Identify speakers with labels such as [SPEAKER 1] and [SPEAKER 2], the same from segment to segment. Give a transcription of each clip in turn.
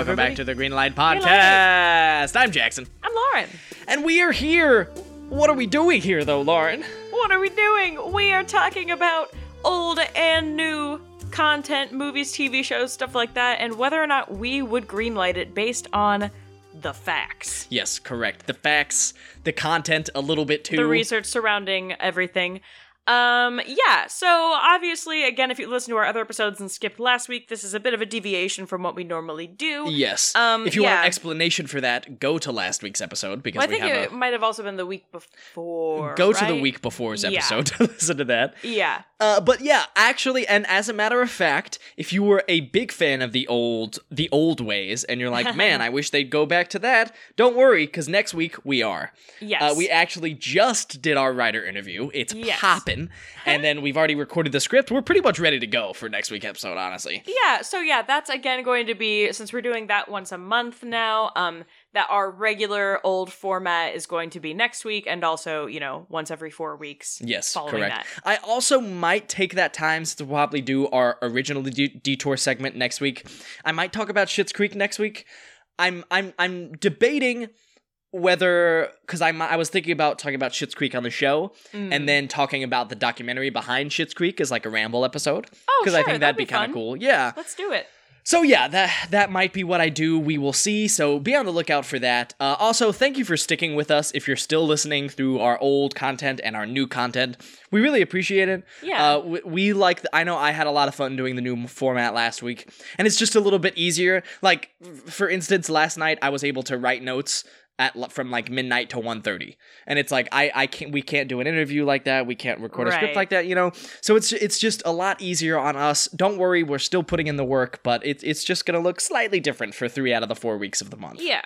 [SPEAKER 1] Welcome
[SPEAKER 2] Everybody?
[SPEAKER 1] back to the Green Light
[SPEAKER 2] Light.
[SPEAKER 1] Podcast. I'm Jackson.
[SPEAKER 2] I'm Lauren.
[SPEAKER 1] And we are here. What are we doing here, though, Lauren?
[SPEAKER 2] What are we doing? We are talking about old and new content, movies, TV shows, stuff like that, and whether or not we would greenlight it based on the facts.
[SPEAKER 1] Yes, correct. The facts, the content, a little bit too.
[SPEAKER 2] The research surrounding everything. Um, yeah, so obviously, again, if you listen to our other episodes and skipped last week, this is a bit of a deviation from what we normally do.
[SPEAKER 1] Yes.
[SPEAKER 2] Um,
[SPEAKER 1] if you want an explanation for that, go to last week's episode because
[SPEAKER 2] Well, I
[SPEAKER 1] we
[SPEAKER 2] think
[SPEAKER 1] have
[SPEAKER 2] it
[SPEAKER 1] a.
[SPEAKER 2] might have also been the week before.
[SPEAKER 1] Go to the week before's
[SPEAKER 2] Yeah.
[SPEAKER 1] episode to listen to that.
[SPEAKER 2] Yeah.
[SPEAKER 1] Uh, but yeah, actually, and as a matter of fact, if you were a big fan of the old the old ways, and you're like, man, I wish they'd go back to that, don't worry, because next week we are.
[SPEAKER 2] Yes.
[SPEAKER 1] Uh, we actually just did our writer interview. It's
[SPEAKER 2] Yes.
[SPEAKER 1] Poppin', and then we've already recorded the script. We're pretty much ready to go for next week episode, honestly.
[SPEAKER 2] Yeah, so yeah, that's again going to be since we're doing that once a month now, um that our regular old format is going to be next week and also, you know, once every 4 weeks.
[SPEAKER 1] Yes,
[SPEAKER 2] following
[SPEAKER 1] correct.
[SPEAKER 2] that.
[SPEAKER 1] I also might take that time to probably do our original de- detour segment next week. I might talk about Schitt's Creek next week. I'm I'm I'm debating whether because I'm I was thinking about talking about Schitt's Creek on the show
[SPEAKER 2] Mm.
[SPEAKER 1] and then talking about the documentary behind Schitt's Creek as like a ramble episode
[SPEAKER 2] Oh,
[SPEAKER 1] because I think that'd, be, kind of cool. Yeah.
[SPEAKER 2] Let's do it.
[SPEAKER 1] So yeah, that that might be what I do. We will see. So be on the lookout for that. Uh, also, thank you for sticking with us. If you're still listening through our old content and our new content, we really appreciate it.
[SPEAKER 2] Yeah.
[SPEAKER 1] Uh, we, we like. The, I know I had a lot of fun doing the new format last week, and it's just a little bit easier. Like for instance, last night I was able to write notes. At, from like midnight to 1.30 and it's like I, I can't we can't do an interview like that we can't record a script like that you know so it's it's just a lot easier on us don't worry we're still putting in the work but it, it's just gonna look slightly different for three out of the four weeks of the month
[SPEAKER 2] Yeah.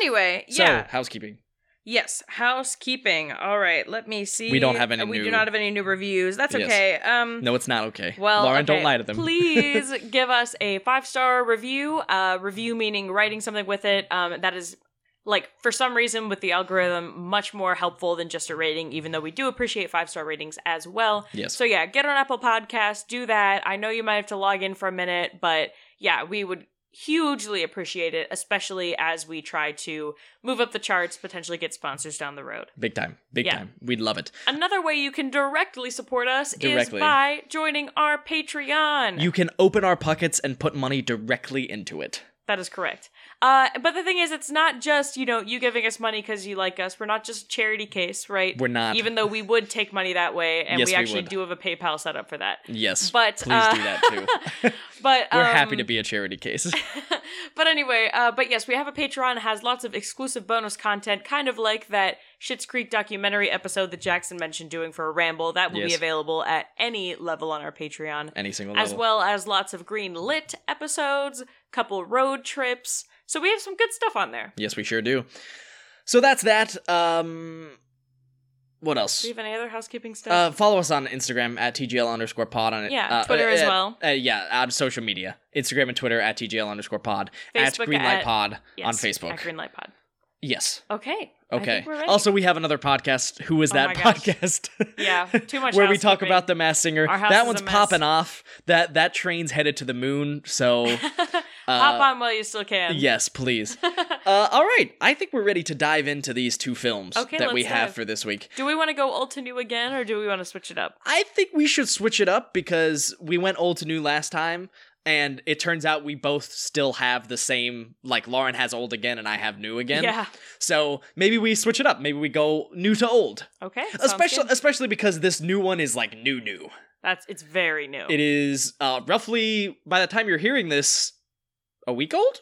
[SPEAKER 2] Anyway,
[SPEAKER 1] so
[SPEAKER 2] yeah.
[SPEAKER 1] housekeeping
[SPEAKER 2] Yes, housekeeping. All right, let me see.
[SPEAKER 1] We don't have any
[SPEAKER 2] Uh, We
[SPEAKER 1] new-
[SPEAKER 2] do not have any new reviews. That's
[SPEAKER 1] Yes.
[SPEAKER 2] okay. Um
[SPEAKER 1] no it's not okay
[SPEAKER 2] Well,
[SPEAKER 1] lauren don't lie to them
[SPEAKER 2] Please give us a five star review. Uh, review meaning writing something with it. Um, that is like for some reason with the algorithm much more helpful than just a rating. Even though we do appreciate five star ratings as well.
[SPEAKER 1] yes
[SPEAKER 2] So yeah, get on Apple Podcasts. Do that. I know you might have to log in for a minute, but yeah, we would hugely appreciate it, especially as we try to move up the charts, potentially get sponsors down the road.
[SPEAKER 1] big time big
[SPEAKER 2] Yeah.
[SPEAKER 1] time we'd love it
[SPEAKER 2] Another way you can directly support us
[SPEAKER 1] Directly.
[SPEAKER 2] is by joining our Patreon.
[SPEAKER 1] you can open our pockets and put money directly into it
[SPEAKER 2] That is correct. Uh, but the thing is, it's not just you know you giving us money because you like us. We're not just a charity case, right?
[SPEAKER 1] We're not.
[SPEAKER 2] Even though we would take money that way, and
[SPEAKER 1] Yes,
[SPEAKER 2] we
[SPEAKER 1] we
[SPEAKER 2] actually
[SPEAKER 1] would.
[SPEAKER 2] do have a PayPal set up for that.
[SPEAKER 1] yes
[SPEAKER 2] But
[SPEAKER 1] please
[SPEAKER 2] uh,
[SPEAKER 1] do that too
[SPEAKER 2] but
[SPEAKER 1] we're happy
[SPEAKER 2] um,
[SPEAKER 1] to be a charity case
[SPEAKER 2] but anyway, uh, but yes, we have a Patreon. Has lots of exclusive bonus content, kind of like that Schitt's Creek documentary episode that Jackson mentioned doing for a ramble. That will be available at any level on our Patreon.
[SPEAKER 1] any single
[SPEAKER 2] as well as lots of green lit episodes, couple road trips. So we have some good stuff on there.
[SPEAKER 1] yes we sure do so that's that um what else
[SPEAKER 2] Do you have any other housekeeping stuff?
[SPEAKER 1] Uh, follow us on Instagram at TGL underscore pod on it.
[SPEAKER 2] Yeah,
[SPEAKER 1] uh,
[SPEAKER 2] Twitter
[SPEAKER 1] uh,
[SPEAKER 2] as
[SPEAKER 1] uh,
[SPEAKER 2] well.
[SPEAKER 1] Uh, yeah, on social media. Instagram and Twitter at TGL underscore pod. at
[SPEAKER 2] Facebook
[SPEAKER 1] Greenlight
[SPEAKER 2] at-
[SPEAKER 1] Pod
[SPEAKER 2] yes,
[SPEAKER 1] on Facebook.
[SPEAKER 2] At Greenlight Pod.
[SPEAKER 1] yes.
[SPEAKER 2] Okay.
[SPEAKER 1] Okay.
[SPEAKER 2] think we're ready.
[SPEAKER 1] Also, we have another podcast. Who is
[SPEAKER 2] Oh
[SPEAKER 1] that podcast?
[SPEAKER 2] Yeah, too much
[SPEAKER 1] Where we talk about the Masked Singer. That one's popping off. That that train's headed to the moon. So
[SPEAKER 2] Hop
[SPEAKER 1] uh,
[SPEAKER 2] on while you still can.
[SPEAKER 1] yes, please. uh, all right, I think we're ready to dive into these two films
[SPEAKER 2] Okay,
[SPEAKER 1] that we have
[SPEAKER 2] dive.
[SPEAKER 1] for this week.
[SPEAKER 2] Do we want to go old to new again, or do we want to switch it up?
[SPEAKER 1] I think we should switch it up because we went old to new last time, and it turns out we both still have the same. Like Lauren has old again, and I have new again.
[SPEAKER 2] Yeah.
[SPEAKER 1] So maybe we switch it up. Maybe we go new to old,
[SPEAKER 2] Okay.
[SPEAKER 1] especially
[SPEAKER 2] good.
[SPEAKER 1] especially because this new one is like new new.
[SPEAKER 2] That's it's very new.
[SPEAKER 1] It is uh, roughly by the time you're hearing this, a week old,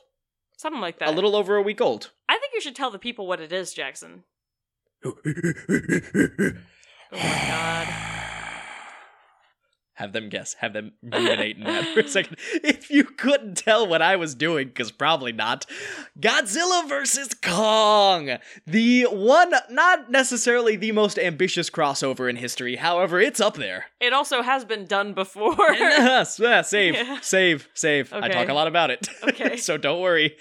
[SPEAKER 2] Something like that.
[SPEAKER 1] a little over a week old.
[SPEAKER 2] I think you should tell the people what it is, Jackson. Oh my god.
[SPEAKER 1] Have them guess. Have them ruminate in that for a second. If you couldn't tell what I was doing, because probably not, Godzilla vs. Kong! The one, not necessarily the most ambitious crossover in history, however, it's up there.
[SPEAKER 2] It also has been done before.
[SPEAKER 1] yes, yeah, save,
[SPEAKER 2] Yeah.
[SPEAKER 1] save, save. I talk a lot about it.
[SPEAKER 2] Okay.
[SPEAKER 1] so don't worry.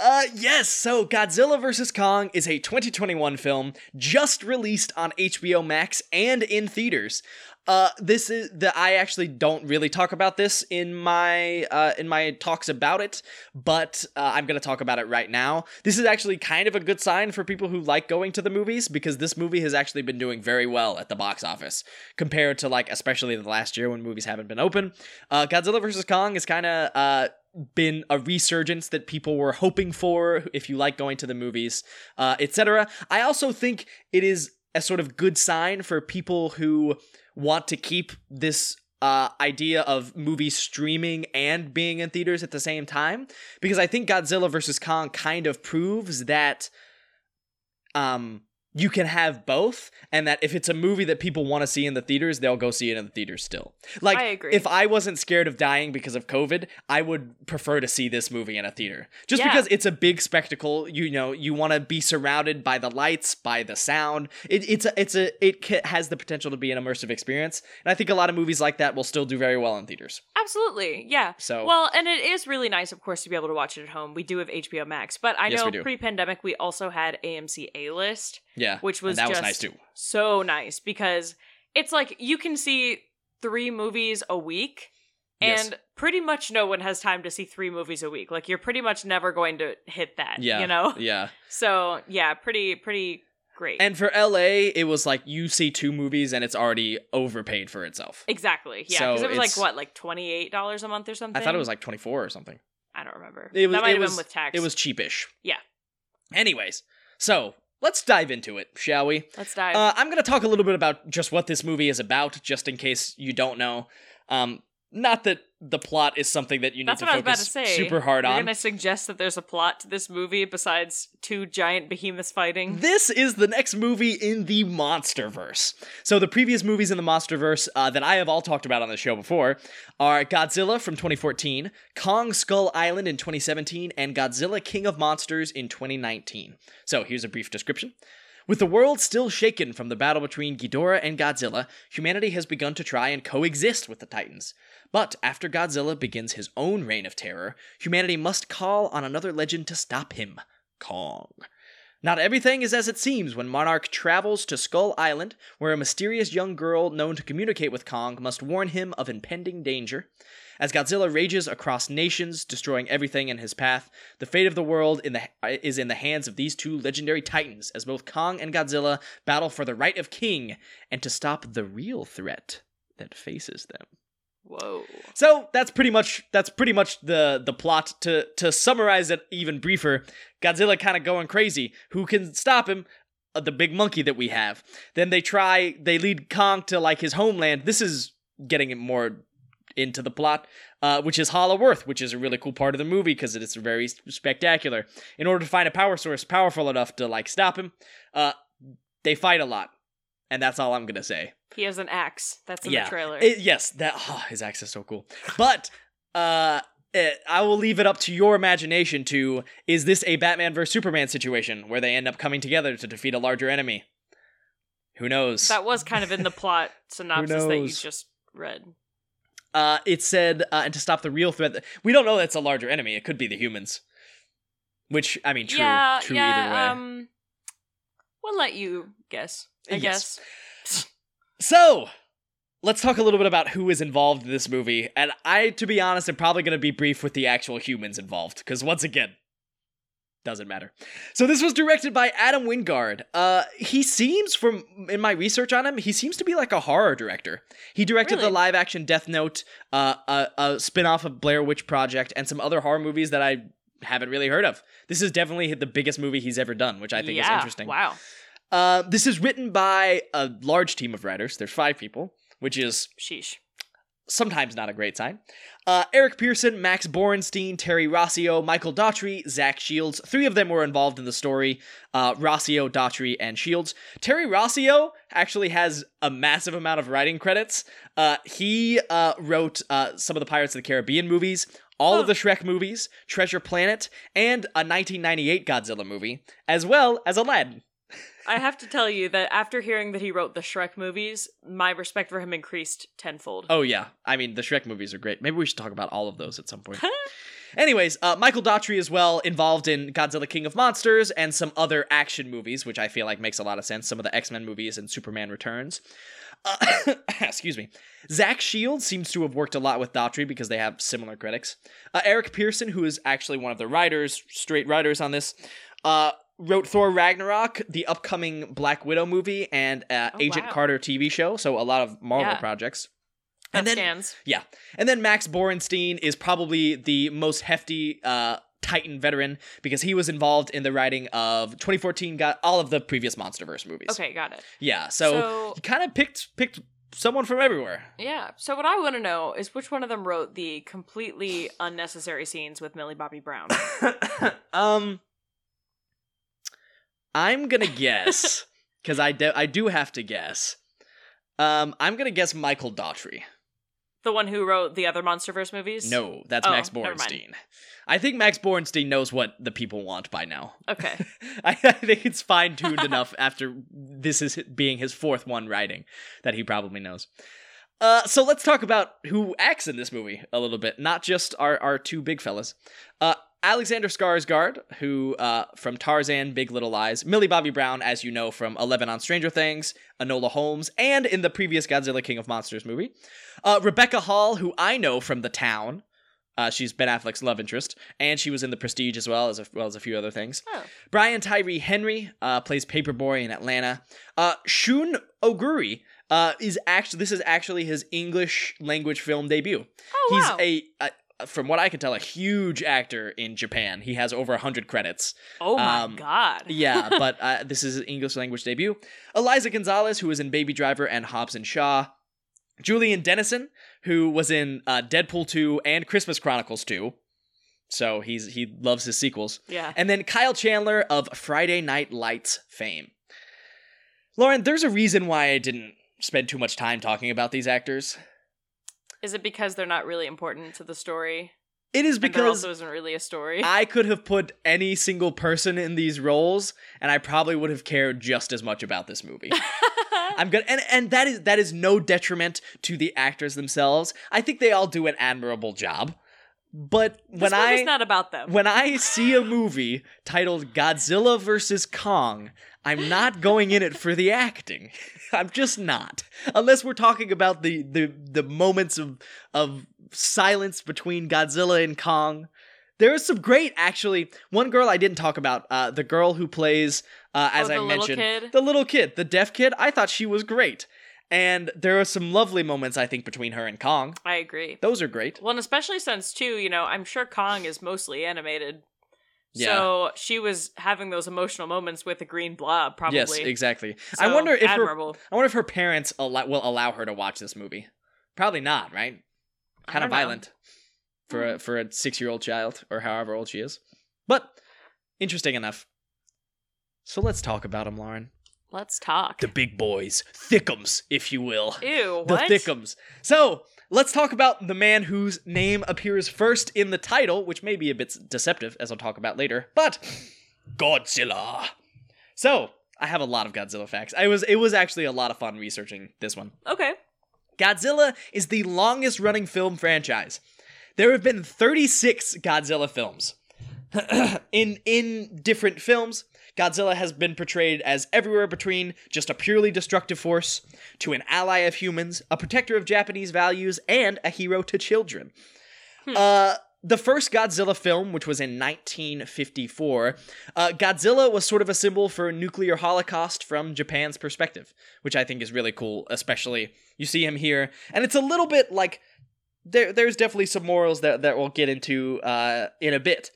[SPEAKER 1] Uh, yes, so Godzilla vs. Kong is a 2021 film just released on HBO Max and in theaters. Uh, this is that I actually don't really talk about this in my uh in my talks about it, but uh, I'm gonna talk about it right now. This is actually kind of a good sign for people who like going to the movies because this movie has actually been doing very well at the box office compared to like especially the last year when movies haven't been open. Uh, Godzilla vs Kong is kind of uh been a resurgence that people were hoping for if you like going to the movies, etc. I also think it is a sort of good sign for people who want to keep this uh, idea of movie streaming and being in theaters at the same time? Because I think Godzilla vs Kong kind of proves that um you can have both and that if it's a movie that people want to see in the theaters they'll go see it in the theaters still. Like
[SPEAKER 2] I
[SPEAKER 1] if i wasn't scared of dying because of covid i would prefer to see this movie in a theater. Just
[SPEAKER 2] Yeah.
[SPEAKER 1] because it's a big spectacle you know you want to be surrounded by the lights by the sound. It, it's a it's a it ca- has the potential to be an immersive experience and i think a lot of movies like that will still do very well in theaters.
[SPEAKER 2] Absolutely, yeah.
[SPEAKER 1] so
[SPEAKER 2] Well, and it is really nice, of course, to be able to watch it at home. We do have HBO Max, but I
[SPEAKER 1] Yes,
[SPEAKER 2] know pre-pandemic we also had AMC A List,
[SPEAKER 1] yeah
[SPEAKER 2] which was
[SPEAKER 1] and that was nice too
[SPEAKER 2] so nice because it's like you can see three movies a week.
[SPEAKER 1] Yes.
[SPEAKER 2] And pretty much no one has time to see three movies a week. Like you're pretty much never going to hit that.
[SPEAKER 1] yeah
[SPEAKER 2] You know?
[SPEAKER 1] yeah
[SPEAKER 2] So yeah, pretty pretty great.
[SPEAKER 1] And for LA, it was like you see two movies and it's already overpaid for itself.
[SPEAKER 2] exactly. Yeah.
[SPEAKER 1] So
[SPEAKER 2] Because it was like what, like twenty eight dollars a month or something?
[SPEAKER 1] I thought it was like 24 or something.
[SPEAKER 2] I don't remember.
[SPEAKER 1] It was-
[SPEAKER 2] that might have been with tax.
[SPEAKER 1] It was cheapish.
[SPEAKER 2] Yeah.
[SPEAKER 1] Anyways, so let's dive into it, shall we?
[SPEAKER 2] Let's dive.
[SPEAKER 1] Uh, I'm going to talk a little bit about just what this movie is about, just in case you don't know. Um, not that the plot is something that you need
[SPEAKER 2] That's
[SPEAKER 1] to
[SPEAKER 2] what I was about
[SPEAKER 1] focus
[SPEAKER 2] to say.
[SPEAKER 1] super hard
[SPEAKER 2] You're
[SPEAKER 1] on.
[SPEAKER 2] gonna suggest that there's a plot to this movie besides two giant behemoths fighting.
[SPEAKER 1] This is the next movie in the MonsterVerse. So the previous movies in the MonsterVerse uh, that I have all talked about on the show before are Godzilla from 2014, Kong Skull Island in 2017, and Godzilla King of Monsters in 2019. So here's a brief description. With the world still shaken from the battle between Ghidorah and Godzilla, humanity has begun to try and coexist with the Titans. But after Godzilla begins his own reign of terror, humanity must call on another legend to stop him Kong. Not everything is as it seems when Monarch travels to Skull Island, where a mysterious young girl known to communicate with Kong must warn him of impending danger. As Godzilla rages across nations, destroying everything in his path, the fate of the world in the, is in the hands of these two legendary titans, as both Kong and Godzilla battle for the right of king and to stop the real threat that faces them.
[SPEAKER 2] Whoa.
[SPEAKER 1] So that's pretty much that's pretty much the the plot. To to summarize it even briefer, Godzilla kind of going crazy. Who can stop him? Uh, the big monkey that we have. Then they try. They lead Kong to like his homeland. This is getting it more into the plot, uh, which is Hollow Earth, which is a really cool part of the movie because it's very spectacular. In order to find a power source powerful enough to like stop him, uh, they fight a lot, and that's all I'm gonna say.
[SPEAKER 2] He has an axe. That's in
[SPEAKER 1] Yeah.
[SPEAKER 2] the trailer.
[SPEAKER 1] It- yes, that oh, his axe is so cool. But uh, eh, I will leave it up to your imagination. To is this a Batman versus Superman situation where they end up coming together to defeat a larger enemy? Who knows?
[SPEAKER 2] that was kind of in the plot synopsis that you just read.
[SPEAKER 1] uh, it said, uh, and to stop the real threat. We don't know that's a larger enemy. It could be the humans. Which I mean, true,
[SPEAKER 2] yeah,
[SPEAKER 1] true
[SPEAKER 2] yeah,
[SPEAKER 1] either way.
[SPEAKER 2] Um, we'll let you guess. I
[SPEAKER 1] Yes.
[SPEAKER 2] guess.
[SPEAKER 1] So, let's talk a little bit about who is involved in this movie. And I, to be honest, am probably going to be brief with the actual humans involved, because once again, doesn't matter. So this was directed by Adam Wingard. Uh, he seems, from in my research on him, he seems to be like a horror director. He directed the live-action Death Note, uh, a, a spin-off of Blair Witch Project, and some other horror movies that I haven't really heard of. This is definitely the biggest movie he's ever done, which I think
[SPEAKER 2] yeah,
[SPEAKER 1] is interesting.
[SPEAKER 2] Wow.
[SPEAKER 1] Uh, this is written by a large team of writers. There's five people, which is
[SPEAKER 2] Sheesh.
[SPEAKER 1] sometimes not a great sign. Uh, Eric Pearson, Max Borenstein, Terry Rossio, Michael Dougherty, Zach Shields. Three of them were involved in the story. Uh, Rossio, Dougherty, and Shields. Terry Rossio actually has a massive amount of writing credits. Uh, he uh, wrote uh, some of the Pirates of the Caribbean movies, all
[SPEAKER 2] Huh.
[SPEAKER 1] of the Shrek movies, Treasure Planet, and a 1998 Godzilla movie, as well as Aladdin.
[SPEAKER 2] I have to tell you that after hearing that he wrote the Shrek movies, my respect for him increased tenfold.
[SPEAKER 1] Oh yeah, I mean the Shrek movies are great. Maybe we should talk about all of those at some point. Anyways, uh, Michael Dougherty is well involved in Godzilla King of Monsters and some other action movies, which I feel like makes a lot of sense. Some of the X Men movies and Superman Returns. Uh, excuse me. Zach Shields seems to have worked a lot with Dougherty because they have similar critics. Uh, Eric Pearson, who is actually one of the writers, straight writers on this, uh, wrote Thor Ragnarok, the upcoming Black Widow movie, and uh,
[SPEAKER 2] Oh,
[SPEAKER 1] Agent
[SPEAKER 2] wow.
[SPEAKER 1] Carter TV show. So a lot of Marvel
[SPEAKER 2] Yeah.
[SPEAKER 1] projects.
[SPEAKER 2] That
[SPEAKER 1] And then-
[SPEAKER 2] scans.
[SPEAKER 1] Yeah. And then Max Borenstein is probably the most hefty uh, Titan veteran because he was involved in the writing of 2014 got all of the previous Monsterverse movies.
[SPEAKER 2] Okay, got it.
[SPEAKER 1] Yeah, so,
[SPEAKER 2] So-
[SPEAKER 1] he kind of picked picked someone from everywhere.
[SPEAKER 2] Yeah. So what I want to know is which one of them wrote the completely unnecessary scenes with Millie Bobby Brown.
[SPEAKER 1] um I'm going to guess cuz I do, I do have to guess. Um I'm going to guess Michael Dougherty.
[SPEAKER 2] The one who wrote the other MonsterVerse movies.
[SPEAKER 1] No, that's
[SPEAKER 2] Oh,
[SPEAKER 1] Max. Borenstein. I think Max Borenstein knows what the people want by now.
[SPEAKER 2] Okay.
[SPEAKER 1] I, I think it's fine tuned enough after this is being his fourth one writing that he probably knows. Uh, so let's talk about who acts in this movie a little bit, not just our, our two big fellas. Uh, Alexander Skarsgård, who uh, from Tarzan, Big Little Lies, Millie Bobby Brown, as you know from Eleven on Stranger Things, Enola Holmes, and in the previous Godzilla King of Monsters movie. Uh, Rebecca Hall, who I know from The Town. Uh, she's Ben Affleck's love interest, and she was in The Prestige as well as a, well as a few other things.
[SPEAKER 2] Oh.
[SPEAKER 1] Brian Tyree Henry uh, plays Paperboy in Atlanta. Uh, Shun Oguri uh, is actually this is actually his English language film debut.
[SPEAKER 2] Oh
[SPEAKER 1] He's
[SPEAKER 2] wow.
[SPEAKER 1] a, a from what I can tell a huge actor in Japan. He has over hundred credits.
[SPEAKER 2] oh my
[SPEAKER 1] um,
[SPEAKER 2] god.
[SPEAKER 1] Yeah, but uh, this is English language debut. Eliza Gonzalez, who was in Baby Driver and Hobbs and Shaw. Julian Dennison, who was in uh, Deadpool 2 and Christmas Chronicles 2. So he's he loves his sequels.
[SPEAKER 2] Yeah.
[SPEAKER 1] And then Kyle Chandler of Friday Night Lights fame. Lauren, there's a reason why I didn't spend too much time talking about these actors.
[SPEAKER 2] Is it because they're not really important to the story?
[SPEAKER 1] It is
[SPEAKER 2] and there
[SPEAKER 1] because
[SPEAKER 2] also isn't really a story.
[SPEAKER 1] I could have put any single person in these roles, and I probably would have cared just as much about this movie. I'm gonna and, and that is that is no detriment to the actors themselves. I think they all do an admirable job. But
[SPEAKER 2] this
[SPEAKER 1] when I
[SPEAKER 2] not about them.
[SPEAKER 1] when I see a movie titled Godzilla vs. Kong, I'm not going in it for the acting. I'm just not. Unless we're talking about the the, the moments of of silence between Godzilla and Kong. There is some great actually. One girl I didn't talk about, uh, the girl who plays uh, as
[SPEAKER 2] Oh,
[SPEAKER 1] I mentioned,
[SPEAKER 2] kid?
[SPEAKER 1] the little kid, the deaf kid. I thought she was great. And there are some lovely moments I think between her and Kong.
[SPEAKER 2] I agree.
[SPEAKER 1] Those are great.
[SPEAKER 2] Well, and especially since too, you know, I'm sure Kong is mostly animated.
[SPEAKER 1] Yeah.
[SPEAKER 2] So she was having those emotional moments with the green blob, probably.
[SPEAKER 1] Yes, exactly. I wonder if her
[SPEAKER 2] admirable.
[SPEAKER 1] I wonder if her parents allow, will allow her to watch this movie. Probably not, right? Kind of
[SPEAKER 2] don't know.
[SPEAKER 1] violent for a hmm. for a six year old child or however old she is. But interesting enough. So let's talk about him, Lauren.
[SPEAKER 2] Let's talk.
[SPEAKER 1] The big boys, thickums, if you will.
[SPEAKER 2] Ew,
[SPEAKER 1] The
[SPEAKER 2] what?
[SPEAKER 1] thickums. So let's talk about the man whose name appears first in the title, which may be a bit deceptive, as I'll talk about later. But Godzilla. So I have a lot of Godzilla facts. I was it was actually a lot of fun researching this one.
[SPEAKER 2] Okay.
[SPEAKER 1] Godzilla is the longest running film franchise. There have been 36 Godzilla films. in in different films, Godzilla has been portrayed as everywhere between just a purely destructive force to an ally of humans, a protector of Japanese values, and a hero to children. Uh the first Godzilla film, which was in 1954, uh, Godzilla was sort of a symbol for nuclear holocaust from Japan's perspective, which I think is really cool. Especially you see him here, and it's a little bit like there. There's definitely some morals that that we'll get into uh, in a bit.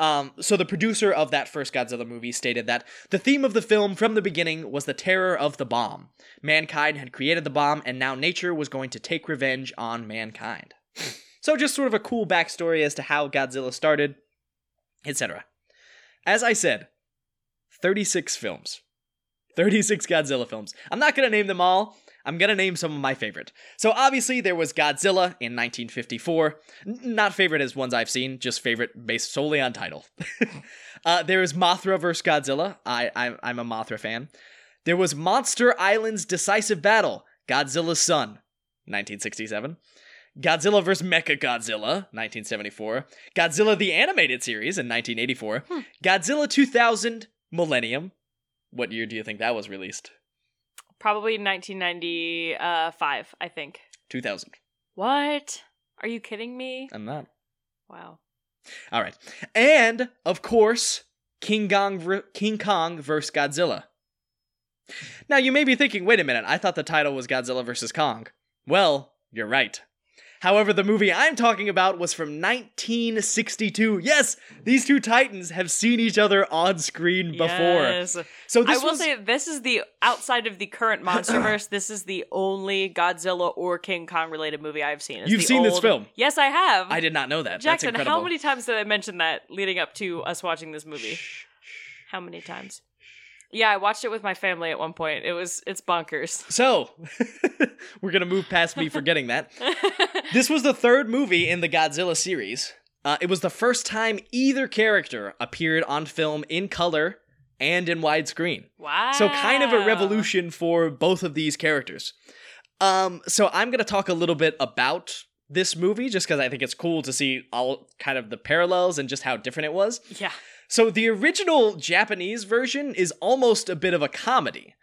[SPEAKER 1] Um, so the producer of that first Godzilla movie stated that the theme of the film from the beginning was the terror of the bomb. Mankind had created the bomb, and now nature was going to take revenge on mankind. So just sort of a cool backstory as to how Godzilla started, etc. As I said, 36 films. 36 Godzilla films. I'm not going to name them all. I'm going to name some of my favorite. So obviously there was Godzilla in 1954. N- not favorite as ones I've seen, just favorite based solely on title. uh, there is Mothra vs. Godzilla. I, I, I'm a Mothra fan. There was Monster Island's Decisive Battle, Godzilla's Son, 1967. Godzilla vs. Mecha Godzilla, 1974. Godzilla the Animated Series in 1984.
[SPEAKER 2] Hmm.
[SPEAKER 1] Godzilla 2000 Millennium. What year do you think that was released?
[SPEAKER 2] Probably 1995, I think.
[SPEAKER 1] 2000.
[SPEAKER 2] What? Are you kidding me?
[SPEAKER 1] I'm not.
[SPEAKER 2] Wow.
[SPEAKER 1] All right. And, of course, King Kong, King Kong vs. Godzilla. Now, you may be thinking, wait a minute, I thought the title was Godzilla vs. Kong. Well, you're right. However, the movie I'm talking about was from 1962. Yes, these two titans have seen each other on screen before.
[SPEAKER 2] Yes.
[SPEAKER 1] So
[SPEAKER 2] I will
[SPEAKER 1] was
[SPEAKER 2] say this is the outside of the current MonsterVerse. this is the only Godzilla or King Kong related movie I've seen. It's
[SPEAKER 1] You've seen this film?
[SPEAKER 2] Yes, I have.
[SPEAKER 1] I did not know that.
[SPEAKER 2] Jackson, how many times did I mention that leading up to us watching this movie? How many times? Yeah, I watched it with my family at one point. It was it's bonkers.
[SPEAKER 1] So, we're going to move past me forgetting that. This was the third movie in the Godzilla series. Uh, it was the first time either character appeared on film in color and in widescreen.
[SPEAKER 2] wow.
[SPEAKER 1] So, kind of a revolution for both of these characters. Um, so, I'm going to talk a little bit about this movie just because I think it's cool to see all kind of the parallels and just how different it was.
[SPEAKER 2] Yeah.
[SPEAKER 1] So the original Japanese version is almost a bit of a comedy.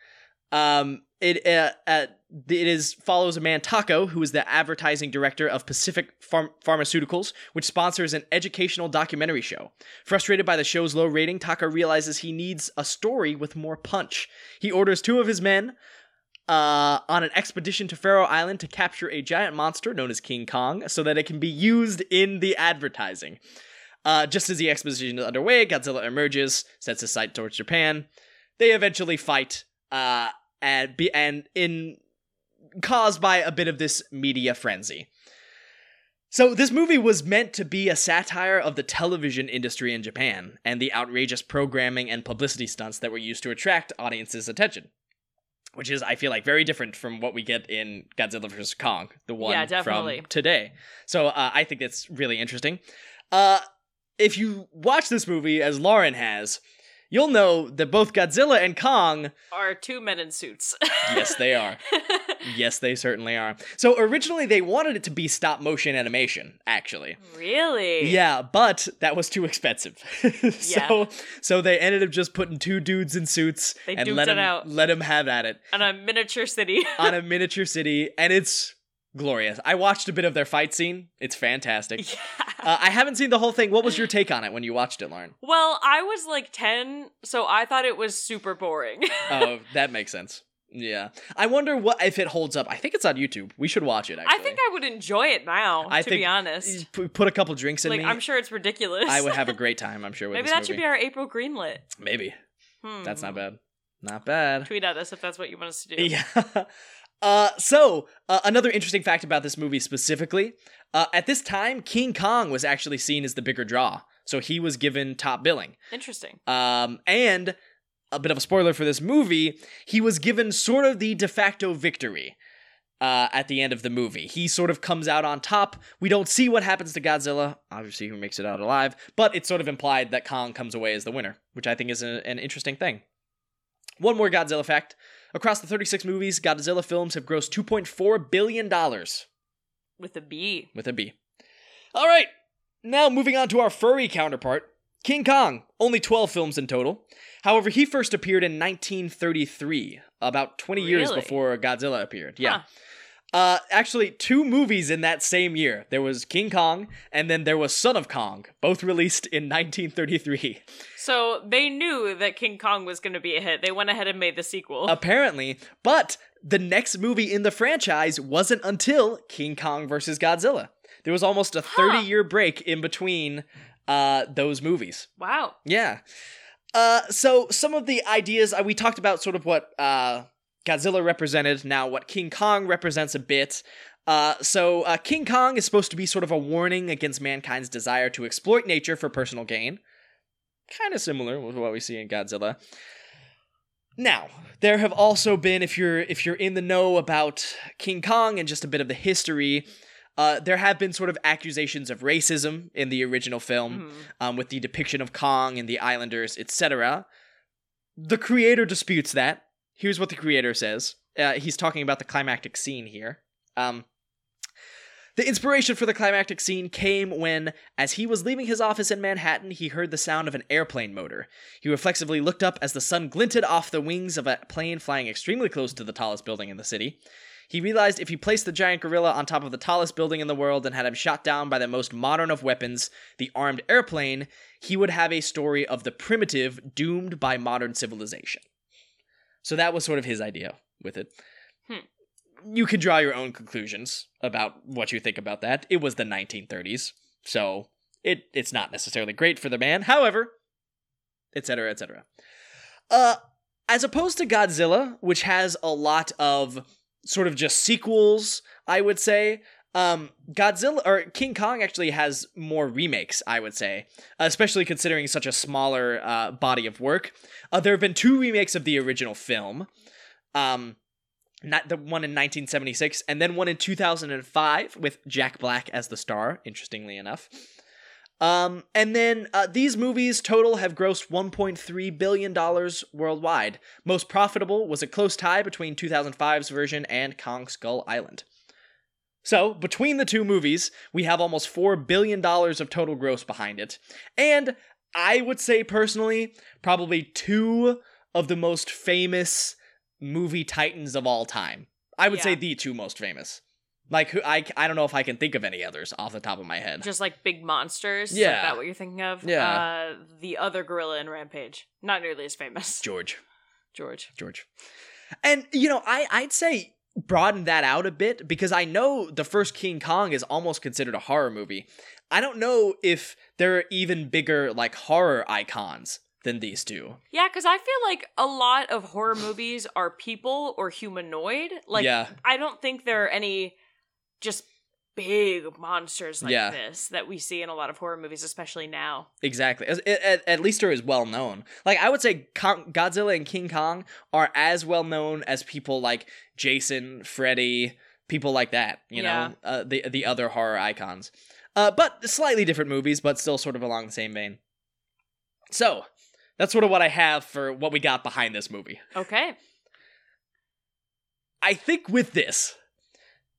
[SPEAKER 1] Um, it uh, uh, it is follows a man Tako who is the advertising director of Pacific Pharm- Pharmaceuticals, which sponsors an educational documentary show. Frustrated by the show's low rating, Tako realizes he needs a story with more punch. He orders two of his men uh, on an expedition to Faro Island to capture a giant monster known as King Kong, so that it can be used in the advertising. Uh, just as the expedition is underway, Godzilla emerges, sets his sight towards Japan. They eventually fight, uh, and be and in caused by a bit of this media frenzy. So this movie was meant to be a satire of the television industry in Japan and the outrageous programming and publicity stunts that were used to attract audiences' attention. Which is, I feel like, very different from what we get in Godzilla vs. Kong, the one
[SPEAKER 2] Yeah,
[SPEAKER 1] from today. So uh, I think that's really interesting. Uh, if you watch this movie as Lauren has, you'll know that both Godzilla and Kong,
[SPEAKER 2] Are two men in suits.
[SPEAKER 1] yes, they are. Yes, they certainly are. So originally they wanted it to be stop motion animation, actually.
[SPEAKER 2] really?
[SPEAKER 1] Yeah, but that was too expensive. so so they ended up just putting two dudes in suits
[SPEAKER 2] They
[SPEAKER 1] and let them
[SPEAKER 2] out.
[SPEAKER 1] let them have at it
[SPEAKER 2] On a miniature city.
[SPEAKER 1] on a miniature city, and it's glorious. I watched a bit of their fight scene. It's fantastic.
[SPEAKER 2] yeah.
[SPEAKER 1] Uh, I haven't seen the whole thing. What was your take on it when you watched it, Lauren?
[SPEAKER 2] Well, I was like 10, so I thought it was super boring.
[SPEAKER 1] Oh, that makes sense. Yeah, I wonder what if it holds up. I think it's on YouTube. We should watch it. Actually,
[SPEAKER 2] I think I would enjoy it now,
[SPEAKER 1] I
[SPEAKER 2] to
[SPEAKER 1] think
[SPEAKER 2] be honest.
[SPEAKER 1] P- put a couple drinks in
[SPEAKER 2] Like,
[SPEAKER 1] me.
[SPEAKER 2] I'm sure it's ridiculous.
[SPEAKER 1] I would have a great time. I'm sure with
[SPEAKER 2] Maybe that should be our April Greenlit.
[SPEAKER 1] Maybe
[SPEAKER 2] Hmm.
[SPEAKER 1] that's not bad. Not bad.
[SPEAKER 2] Tweet at us if that's what you want us to do.
[SPEAKER 1] Yeah. Uh, so uh, another interesting fact about this movie specifically, uh, at this time, King Kong was actually seen as the bigger draw, so he was given top billing.
[SPEAKER 2] Interesting.
[SPEAKER 1] Um, and a bit of a spoiler for this movie, he was given sort of the de facto victory. Uh, at the end of the movie, he sort of comes out on top. We don't see what happens to Godzilla, obviously, who makes it out alive, but it's sort of implied that Kong comes away as the winner, which I think is a- an interesting thing. One more Godzilla fact across the 36 movies, Godzilla films have grossed $2.4 billion
[SPEAKER 2] With a B.
[SPEAKER 1] with a B. All right, now moving on to our furry counterpart, King Kong. Only 12 films in total. However, he first appeared in 1933, about 20 years before Godzilla appeared. Yeah.
[SPEAKER 2] Huh.
[SPEAKER 1] Uh, actually, two movies in that same year. There was King Kong, and then there was Son of Kong, both released in 1933.
[SPEAKER 2] So they knew that King Kong was going to be a hit. They went ahead and made the sequel.
[SPEAKER 1] Apparently, but the next movie in the franchise wasn't until King Kong versus Godzilla. There was almost a 30 year break in between uh, those movies.
[SPEAKER 2] wow.
[SPEAKER 1] Yeah. Uh, so some of the ideas uh, we talked about, sort of what uh, Godzilla represented. Now, what King Kong represents a bit. Uh, so uh, King Kong is supposed to be sort of a warning against mankind's desire to exploit nature for personal gain. Kind of similar with what we see in Godzilla. Now, there have also been, if you're if you're in the know about King Kong and just a bit of the history, uh, there have been sort of accusations of racism in the original film
[SPEAKER 2] Mhm.
[SPEAKER 1] um, with the depiction of Kong and the Islanders, etc. The creator disputes that. Here's what the creator says. Uh, he's talking about the climactic scene here. Um, The inspiration for the climactic scene came when, as he was leaving his office in Manhattan, he heard the sound of an airplane motor. He reflexively looked up as the sun glinted off the wings of a plane flying extremely close to the tallest building in the city. He realized if he placed the giant gorilla on top of the tallest building in the world and had him shot down by the most modern of weapons, the armed airplane, he would have a story of the primitive doomed by modern civilization. So that was sort of his idea with it.
[SPEAKER 2] Hmm.
[SPEAKER 1] You can draw your own conclusions about what you think about that. It was the 1930s, so it it's not necessarily great for the man. However, etc., etc. Uh, as opposed to Godzilla, which has a lot of sort of just sequels, I would say. Um, Godzilla or King Kong actually has more remakes, I would say, especially considering such a smaller uh, body of work. Uh, there have been two remakes of the original film. Um, not the one in 1976 and then one in 2005 with Jack Black as the star, interestingly enough. Um, and then uh, these movies total have grossed 1.3 billion dollars worldwide. Most profitable was a close tie between 2005's version and Kong Skull Island. So, between the two movies, we have almost $4 billion of total gross behind it. And I would say personally, probably two of the most famous movie titans of all time. I would say the two most famous. Like, who I, I don't know if I can think of any others off the top of my head.
[SPEAKER 2] Just like big monsters. Is
[SPEAKER 1] Yeah.
[SPEAKER 2] that what you're thinking of?
[SPEAKER 1] Yeah.
[SPEAKER 2] Uh, the other gorilla in Rampage. Not nearly as famous.
[SPEAKER 1] George.
[SPEAKER 2] George.
[SPEAKER 1] George. And you know, I I'd say broaden that out a bit because I know the first King Kong is almost considered a horror movie. I don't know if there are even bigger like horror icons than these two.
[SPEAKER 2] Yeah, because I feel like a lot of horror movies are people or humanoid. Like,
[SPEAKER 1] yeah,
[SPEAKER 2] I don't think there are any just big monsters like
[SPEAKER 1] Yeah.
[SPEAKER 2] this that we see in a lot of horror movies, especially now.
[SPEAKER 1] exactly. As- At, at least they're as well known. Like I would say, Kong, Godzilla and King Kong are as well known as people like Jason, Freddy, people like that. You
[SPEAKER 2] Yeah.
[SPEAKER 1] know, uh, the the other horror icons. Uh, but slightly different movies, but still sort of along the same vein. So that's sort of what I have for what we got behind this movie.
[SPEAKER 2] Okay.
[SPEAKER 1] I think with this,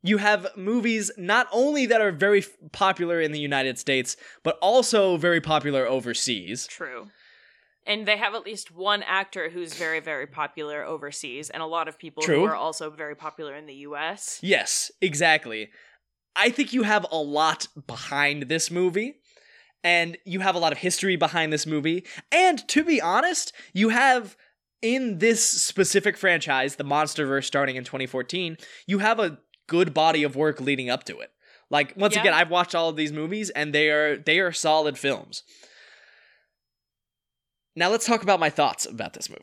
[SPEAKER 1] you have movies not only that are very f- popular in the United States, but also very popular overseas.
[SPEAKER 2] True. And they have at least one actor who's very, very popular overseas, and a lot of people
[SPEAKER 1] True.
[SPEAKER 2] who are also very popular in the US.
[SPEAKER 1] Yes, exactly. I think you have a lot behind this movie, and you have a lot of history behind this movie. And to be honest, you have in this specific franchise, the Monsterverse starting in 2014, you have a good body of work leading up to it. Like once
[SPEAKER 2] Yeah.
[SPEAKER 1] again, I've watched all of these movies and they are they are solid films. Now let's talk about my thoughts about this movie.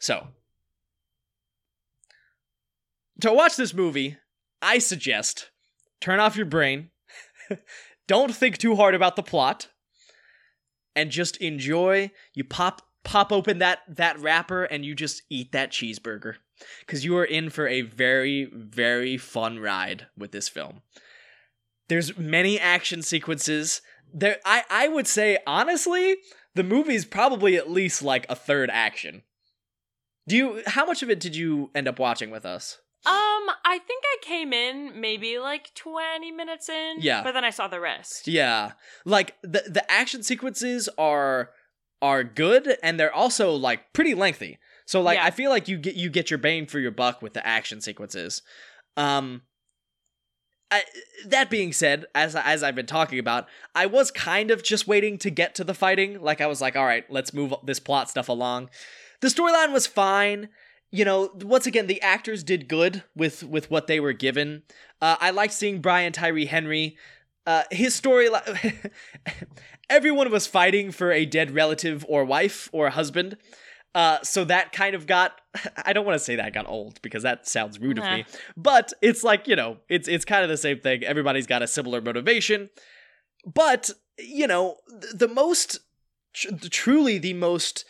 [SPEAKER 1] So, to watch this movie, I suggest turn off your brain, don't think too hard about the plot, and just enjoy. You pop pop open that that wrapper and you just eat that cheeseburger cuz you are in for a very very fun ride with this film. There's many action sequences. There I I would say honestly, the movie's probably at least like a third action. Do you how much of it did you end up watching with us?
[SPEAKER 2] Um, I think I came in maybe like 20 minutes in.
[SPEAKER 1] Yeah.
[SPEAKER 2] But then I saw the rest.
[SPEAKER 1] Yeah. Like the the action sequences are are good and they're also like pretty lengthy. So like
[SPEAKER 2] Yeah.
[SPEAKER 1] I feel like you get you get your bang for your buck with the action sequences. Um I, that being said, as as I've been talking about, I was kind of just waiting to get to the fighting. Like I was like, all right, let's move this plot stuff along. The storyline was fine. You know, once again, the actors did good with with what they were given. Uh, I liked seeing Brian Tyree Henry. Uh, his story, everyone was fighting for a dead relative or wife or husband. Uh, so that kind of got I don't want to say that got old because that sounds rude
[SPEAKER 2] Nah.
[SPEAKER 1] of me. But it's like, you know, it's it's kind of the same thing. Everybody's got a similar motivation. But, you know, th- the most tr- truly the most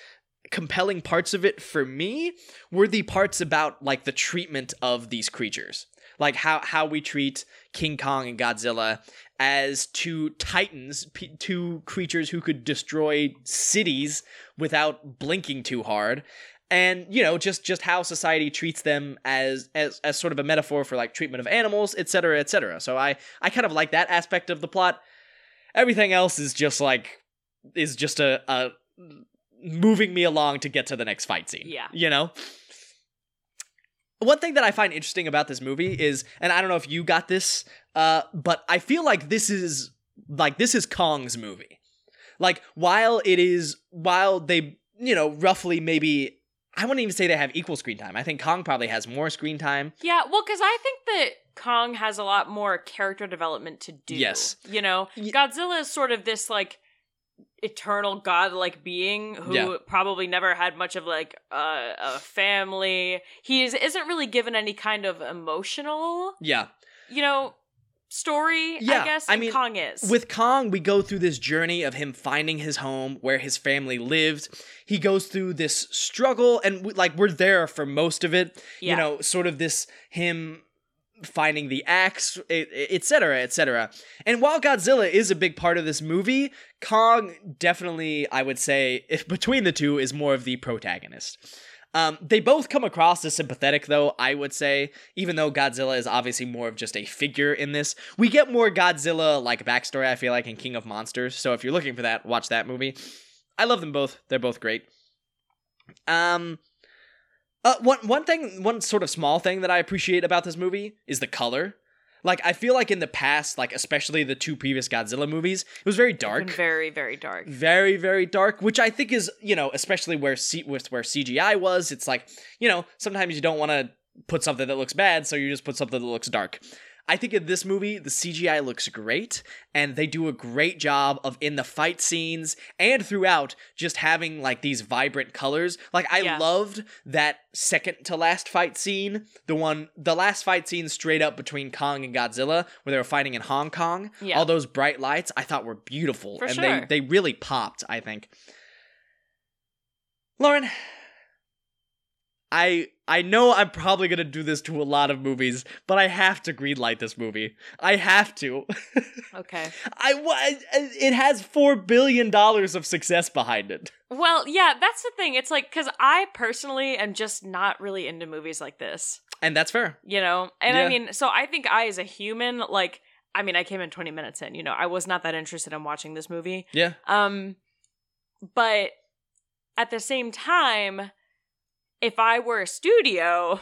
[SPEAKER 1] compelling parts of it for me were the parts about like the treatment of these creatures. Like how how we treat King Kong and Godzilla as two titans, p- two creatures who could destroy cities without blinking too hard. and you know just just how society treats them as as as sort of a metaphor for like treatment of animals etc cetera, etc cetera. so i i kind of like that aspect of the plot everything else is just like is just a, a moving me along to get to the next fight scene
[SPEAKER 2] Yeah.
[SPEAKER 1] you know one thing that i find interesting about this movie is and i don't know if you got this uh but i feel like this is like this is kong's movie like while it is while they you know roughly maybe I wouldn't even say they have equal screen time. I think Kong probably has more screen time.
[SPEAKER 2] Yeah, well, because I think that Kong has a lot more character development to do.
[SPEAKER 1] Yes.
[SPEAKER 2] You know, Godzilla is sort of this, like, eternal godlike being who
[SPEAKER 1] Yeah.
[SPEAKER 2] probably never had much of, like, a, a family. He is, isn't really given any kind of emotional,
[SPEAKER 1] Yeah.
[SPEAKER 2] you know, story,
[SPEAKER 1] Yeah,
[SPEAKER 2] I guess.
[SPEAKER 1] I mean,
[SPEAKER 2] Kong is.
[SPEAKER 1] With Kong, we go through this journey of him finding his home where his family lived. He goes through this struggle, and we, like we're there for most of it.
[SPEAKER 2] Yeah.
[SPEAKER 1] You know, sort of this him finding the axe, etc., etc. And while Godzilla is a big part of this movie, Kong definitely, I would say, if between the two, is more of the protagonist. Um, they both come across as sympathetic, though, I would say, even though Godzilla is obviously more of just a figure in this. We get more Godzilla like backstory, I feel like, in King of Monsters. So if you're looking for that, watch that movie. I love them both. They're both great. Um, uh, one one thing, one sort of small thing that I appreciate about this movie is the color. Like I feel like in the past, like especially the two previous Godzilla movies, it was very dark,
[SPEAKER 2] very, very dark.
[SPEAKER 1] very very dark, which I think is you know especially where C- with where CGI was. It's like you know sometimes you don't want to put something that looks bad, so you just put something that looks dark. I think in this movie, the CGI looks great, and they do a great job of in the fight scenes and throughout just having like these vibrant colors. Like I
[SPEAKER 2] Yeah.
[SPEAKER 1] loved that second to last fight scene, the one, the last fight scene straight up between Kong and Godzilla, where they were fighting in Hong Kong.
[SPEAKER 2] Yeah.
[SPEAKER 1] All those bright lights, I thought were beautiful,
[SPEAKER 2] For
[SPEAKER 1] and
[SPEAKER 2] sure.
[SPEAKER 1] they they really popped. I think. Lauren, I I know I'm probably gonna do this to a lot of movies, but I have to greenlight this movie. I have to.
[SPEAKER 2] Okay.
[SPEAKER 1] I it has four billion dollars of success behind it,
[SPEAKER 2] Well, yeah, that's the thing. It's like, because I personally am just not really into movies like this.
[SPEAKER 1] and that's fair.
[SPEAKER 2] you know and
[SPEAKER 1] Yeah.
[SPEAKER 2] i mean so i think i as a human like i mean i came in 20 minutes in you know i was not that interested in watching this movie
[SPEAKER 1] Yeah,
[SPEAKER 2] um but at the same time if i were a studio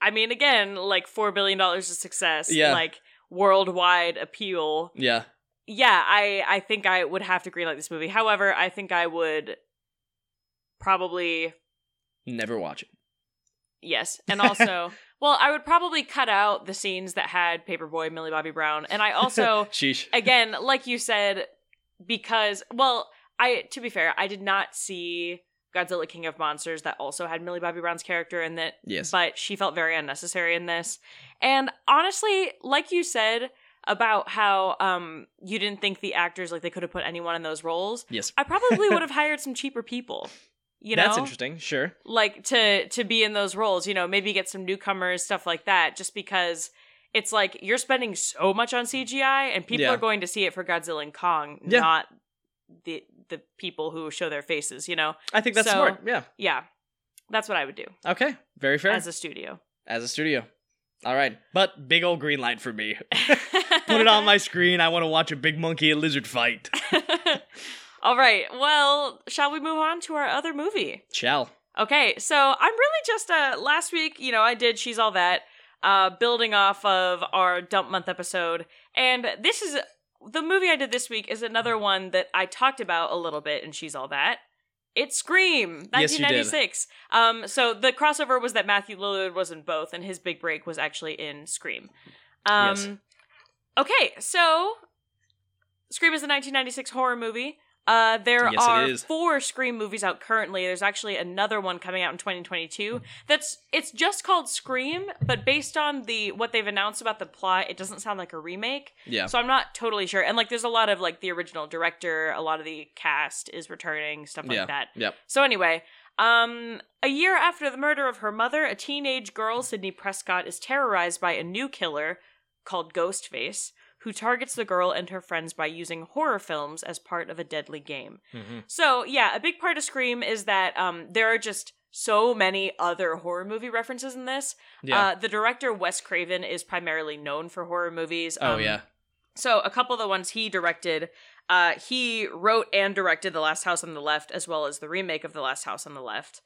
[SPEAKER 2] i mean again like 4 billion dollars of success
[SPEAKER 1] Yeah.
[SPEAKER 2] like worldwide appeal
[SPEAKER 1] yeah,
[SPEAKER 2] yeah i i think i would have to greenlight this movie however i think i would probably
[SPEAKER 1] never watch it.
[SPEAKER 2] Yes, and also, well, I would probably cut out the scenes that had Paperboy, Millie Bobby Brown, and I also,
[SPEAKER 1] sheesh.
[SPEAKER 2] again, like you said, because well, I to be fair, I did not see Godzilla King of Monsters that also had Millie Bobby Brown's character in it.
[SPEAKER 1] Yes.
[SPEAKER 2] but she felt very unnecessary in this. And honestly, like you said about how um you didn't think the actors like they could have put anyone in those roles,
[SPEAKER 1] yes.
[SPEAKER 2] I probably would have hired some cheaper people. You know,
[SPEAKER 1] That's interesting. Sure.
[SPEAKER 2] like to to be in those roles you know maybe get some newcomers stuff like that just because it's like you're spending so much on cgi and people
[SPEAKER 1] Yeah.
[SPEAKER 2] are going to see it for godzilla and kong
[SPEAKER 1] Yeah.
[SPEAKER 2] not the the people who show their faces you know
[SPEAKER 1] I think that's
[SPEAKER 2] So-
[SPEAKER 1] smart. Yeah.
[SPEAKER 2] yeah that's what i would do
[SPEAKER 1] Okay. Very fair.
[SPEAKER 2] as a studio
[SPEAKER 1] As a studio. All right. But big old green light for me. Put it on my screen. I want to watch a big monkey and lizard fight.
[SPEAKER 2] all right well shall we move on to our other movie
[SPEAKER 1] Shall.
[SPEAKER 2] Okay, so I'm really just uh last week, you know, I did She's All That, uh building off of our dump month episode. And this is the movie I did this week is another one that I talked about a little bit and She's All That. It's Scream,
[SPEAKER 1] Yes, you did.
[SPEAKER 2] 1996. Um so the crossover was that Matthew Lillard was in both and his big break was actually in Scream. Um
[SPEAKER 1] Yes.
[SPEAKER 2] Okay, so Scream is a 1996 horror movie. Uh, there
[SPEAKER 1] Yes,
[SPEAKER 2] are four Scream movies out currently. There's actually another one coming out in 2022. That's it's just called Scream, but based on the what they've announced about the plot, it doesn't sound like a remake.
[SPEAKER 1] Yeah.
[SPEAKER 2] So I'm not totally sure. And like, there's a lot of like the original director, a lot of the cast is returning, stuff like
[SPEAKER 1] yeah.
[SPEAKER 2] that.
[SPEAKER 1] Yep.
[SPEAKER 2] So anyway, um, a year after the murder of her mother, a teenage girl, Sidney Prescott, is terrorized by a new killer called Ghostface, who targets the girl and her friends by using horror films as part of a deadly game.
[SPEAKER 1] Mhm.
[SPEAKER 2] So yeah, a big part of Scream is that um, there are just so many other horror movie references in this.
[SPEAKER 1] Yeah.
[SPEAKER 2] Uh, the director Wes Craven is primarily known for horror movies.
[SPEAKER 1] oh
[SPEAKER 2] Um,
[SPEAKER 1] yeah.
[SPEAKER 2] So a couple of the ones he directed, uh, he wrote and directed The Last House on the Left, as well as the remake of The Last House on the Left.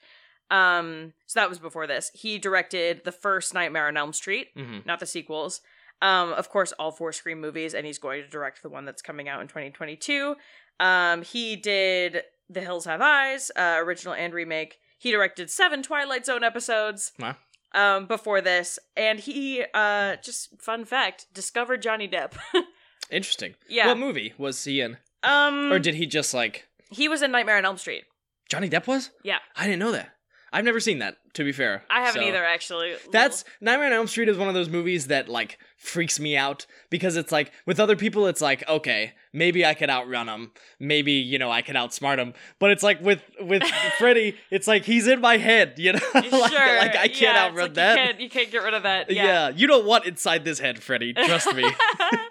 [SPEAKER 2] Um, so that was before this. He directed the first Nightmare on Elm Street,
[SPEAKER 1] hmm
[SPEAKER 2] not the sequels. Um, of course, all four Scream movies, and he's going to direct the one that's coming out in 2022. Um, he did The Hills Have Eyes, uh, original and remake. He directed seven Twilight Zone episodes
[SPEAKER 1] Wow.
[SPEAKER 2] um, before this, and he uh, just fun fact discovered Johnny Depp.
[SPEAKER 1] Interesting.
[SPEAKER 2] Yeah.
[SPEAKER 1] What movie was he in?
[SPEAKER 2] um,
[SPEAKER 1] Or did he just like
[SPEAKER 2] he was in Nightmare on Elm Street.
[SPEAKER 1] Johnny Depp was?
[SPEAKER 2] Yeah.
[SPEAKER 1] I didn't know that. I've never seen that. To be fair,
[SPEAKER 2] I haven't
[SPEAKER 1] So-
[SPEAKER 2] either, actually.
[SPEAKER 1] That's Nightmare on Elm Street is one of those movies that like freaks me out because it's like with other people it's like okay maybe I could outrun him maybe you know I could outsmart him but it's like with with Freddy it's like he's in my head you know like,
[SPEAKER 2] sure.
[SPEAKER 1] like I can't
[SPEAKER 2] yeah,
[SPEAKER 1] outrun
[SPEAKER 2] like
[SPEAKER 1] that
[SPEAKER 2] You can't, you can't get rid of that.
[SPEAKER 1] yeah.
[SPEAKER 2] Yeah.
[SPEAKER 1] you don't want inside this head Freddy trust me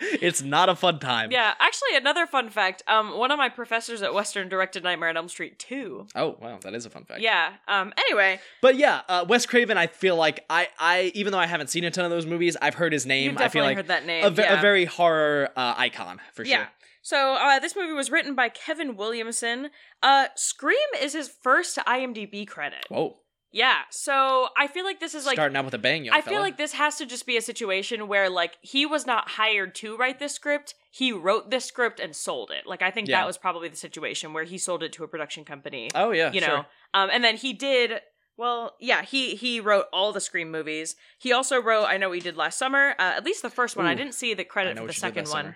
[SPEAKER 1] it's not a fun time
[SPEAKER 2] Yeah, actually, another fun fact. Um, one of my professors at Western directed Nightmare on Elm Street too.
[SPEAKER 1] oh wow that is a fun fact
[SPEAKER 2] Yeah. Um. Anyway,
[SPEAKER 1] But yeah, uh, Wes Craven. I feel like I, I, even though I haven't seen a ton of those movies, I've heard his name. I feel
[SPEAKER 2] definitely
[SPEAKER 1] like
[SPEAKER 2] heard that name.
[SPEAKER 1] a, ve-
[SPEAKER 2] yeah.
[SPEAKER 1] a very horror uh, icon for sure.
[SPEAKER 2] yeah.
[SPEAKER 1] sure.
[SPEAKER 2] So uh, this movie was written by Kevin Williamson. Uh, Scream is his first IMDb credit.
[SPEAKER 1] Whoa,
[SPEAKER 2] Yeah. So I feel like this is like
[SPEAKER 1] starting out with a bang,
[SPEAKER 2] I
[SPEAKER 1] fella.
[SPEAKER 2] feel like this has to just be a situation where like he was not hired to write this script. He wrote this script and sold it. Like I think
[SPEAKER 1] Yeah.
[SPEAKER 2] that was probably the situation where he sold it to a production company.
[SPEAKER 1] Oh yeah,
[SPEAKER 2] you
[SPEAKER 1] sure.
[SPEAKER 2] know. Um and then he did well, yeah, he he wrote all the Scream movies. He also wrote I know he did last summer, uh, at least the first one. I didn't see the credit for the second one.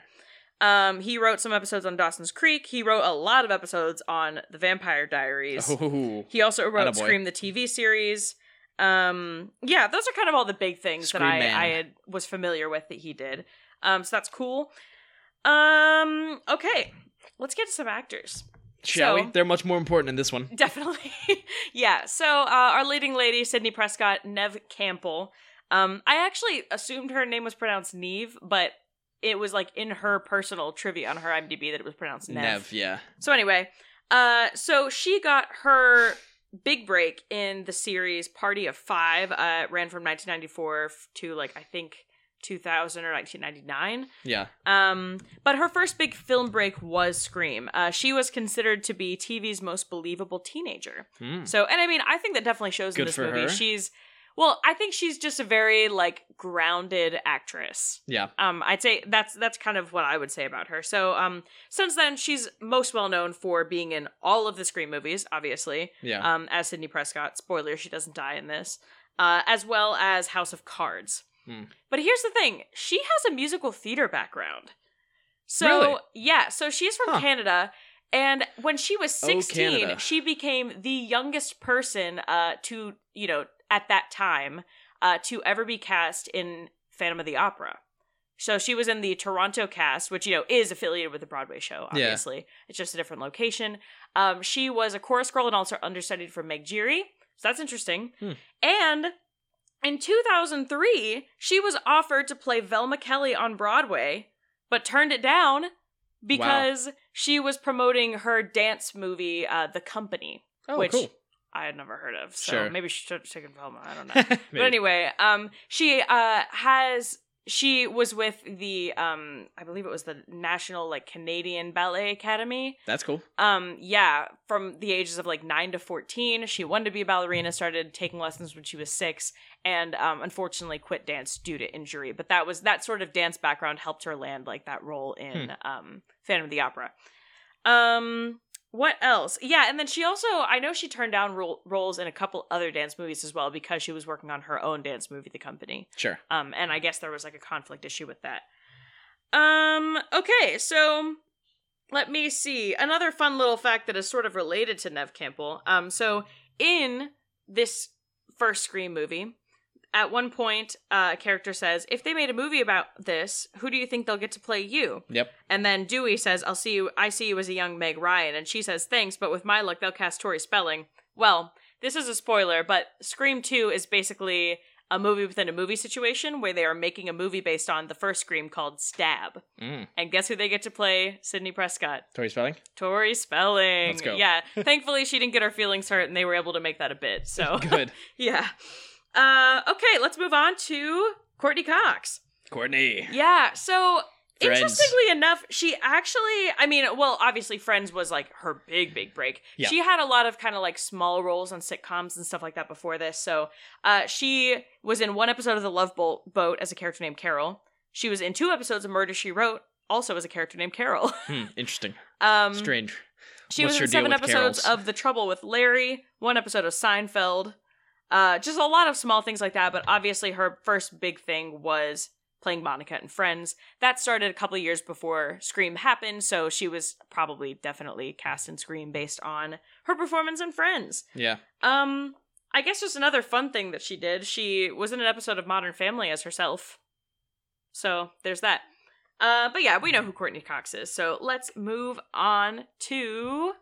[SPEAKER 2] Um he wrote some episodes on Dawson's Creek. He wrote a lot of episodes on The Vampire Diaries.
[SPEAKER 1] Oh,
[SPEAKER 2] He also wrote
[SPEAKER 1] Attaboy.
[SPEAKER 2] Scream the TV series. Um, yeah, those are kind of all the big things
[SPEAKER 1] Scream
[SPEAKER 2] that I,
[SPEAKER 1] Man.
[SPEAKER 2] I had, was familiar with that he did. Um, so that's cool. Um, okay, let's get to some actors.
[SPEAKER 1] Shall
[SPEAKER 2] So-
[SPEAKER 1] we? They're much more important in this one.
[SPEAKER 2] Definitely, yeah. So uh, our leading lady, Sidney Prescott, Neve Campbell. Um, I actually assumed her name was pronounced Neve, but it was like in her personal trivia on her IMDb that it was pronounced Nev.
[SPEAKER 1] Nev, yeah.
[SPEAKER 2] So anyway, uh, so she got her big break in the series Party of Five. Uh, it ran from 1994 to like I think 2000 or 1999.
[SPEAKER 1] Yeah.
[SPEAKER 2] Um, but her first big film break was Scream. Uh, she was considered to be TV's most believable teenager.
[SPEAKER 1] Hmm.
[SPEAKER 2] So, and I mean, I think that definitely shows in this movie.
[SPEAKER 1] her.
[SPEAKER 2] She's well, I think she's just a very like grounded actress
[SPEAKER 1] Yeah.
[SPEAKER 2] um i'd say that's that's kind of what i would say about her so um since then she's most well known for being in all of the scream movies obviously
[SPEAKER 1] Yeah.
[SPEAKER 2] um as sidney prescott spoiler she doesn't die in this uh as well as house of cards
[SPEAKER 1] Hmm.
[SPEAKER 2] but here's the thing she has a musical theater background so
[SPEAKER 1] Really?
[SPEAKER 2] yeah so she's from
[SPEAKER 1] Huh.
[SPEAKER 2] canada and when she was
[SPEAKER 1] Oh,
[SPEAKER 2] 16
[SPEAKER 1] Canada.
[SPEAKER 2] she became the youngest person uh to you know at that time uh to ever be cast in phantom of the opera so she was in the Toronto cast, which you know is affiliated with the Broadway show.
[SPEAKER 1] Yeah.
[SPEAKER 2] Obviously, it's just a different location. Um, she was a chorus girl and also understudied for Meg Giry, so that's interesting.
[SPEAKER 1] Hmm.
[SPEAKER 2] And in 2003, she was offered to play Velma Kelly on Broadway, but turned it down because she was promoting her dance movie, uh, The Company,
[SPEAKER 1] oh,
[SPEAKER 2] which
[SPEAKER 1] cool.
[SPEAKER 2] I had never heard of. So
[SPEAKER 1] Sure.
[SPEAKER 2] maybe she should have taken Velma. I don't know. But anyway, um, she uh has she was with the um I believe it was the National like Canadian Ballet Academy.
[SPEAKER 1] That's cool.
[SPEAKER 2] Um, yeah, from the ages of like nine to fourteen, she wanted to be a ballerina. Started taking lessons when she was six, and um, unfortunately quit dance due to injury. But that was that sort of dance background helped her land like that role in um Phantom of the Opera. Um, what else? Yeah, and then she also I know she turned down ro- roles in a couple other dance movies as well because she was working on her own dance movie, The Company.
[SPEAKER 1] Sure.
[SPEAKER 2] Um, and I guess there was like a conflict issue with that. Um, okay, so let me see. Another fun little fact that is sort of related to Neve Campbell. Um, so in this first Scream movie, at one point, uh, a character says, "If they made a movie about this, who do you think they'll get to play you?"
[SPEAKER 1] Yep.
[SPEAKER 2] And then Dewey says, "I'll see you. I see you as a young Meg Ryan." And she says, "Thanks, but with my luck, they'll cast Tori Spelling." Well, this is a spoiler, but Scream Two is basically a movie within a movie situation where they are making a movie based on the first Scream called Stab.
[SPEAKER 1] Mm.
[SPEAKER 2] And guess who they get to play? Sidney Prescott.
[SPEAKER 1] Tori Spelling.
[SPEAKER 2] Tori Spelling.
[SPEAKER 1] Let's go.
[SPEAKER 2] Yeah. Thankfully, she didn't get her feelings hurt, and they were able to make that a bit. So
[SPEAKER 1] Good.
[SPEAKER 2] yeah. Uh, okay, let's move on to Courtney Cox.
[SPEAKER 1] Courtney.
[SPEAKER 2] Yeah. So
[SPEAKER 1] Friends.
[SPEAKER 2] interestingly enough, she actually, I mean, well, obviously, Friends was like her big, big break.
[SPEAKER 1] Yeah.
[SPEAKER 2] She had a lot of kind of like small roles on sitcoms and stuff like that before this. So uh, she was in one episode of The Love Bo- Boat as a character named Carol. She was in two episodes of Murder She Wrote, also as a character named Carol.
[SPEAKER 1] Hmm, interesting.
[SPEAKER 2] Um,
[SPEAKER 1] Strange.
[SPEAKER 2] she
[SPEAKER 1] What's
[SPEAKER 2] was in seven episodes
[SPEAKER 1] Carol's?
[SPEAKER 2] of The Trouble with Larry, one episode of Seinfeld. Uh, just a lot of small things like that, but obviously her first big thing was playing Monica and Friends. That started a couple years before Scream happened, so she was probably definitely cast in Scream based on her performance in Friends.
[SPEAKER 1] Yeah.
[SPEAKER 2] Um, I guess just another fun thing that she did. She was in an episode of Modern Family as herself. So there's that. Uh, but yeah, we know who Courtney Cox is. So let's move on to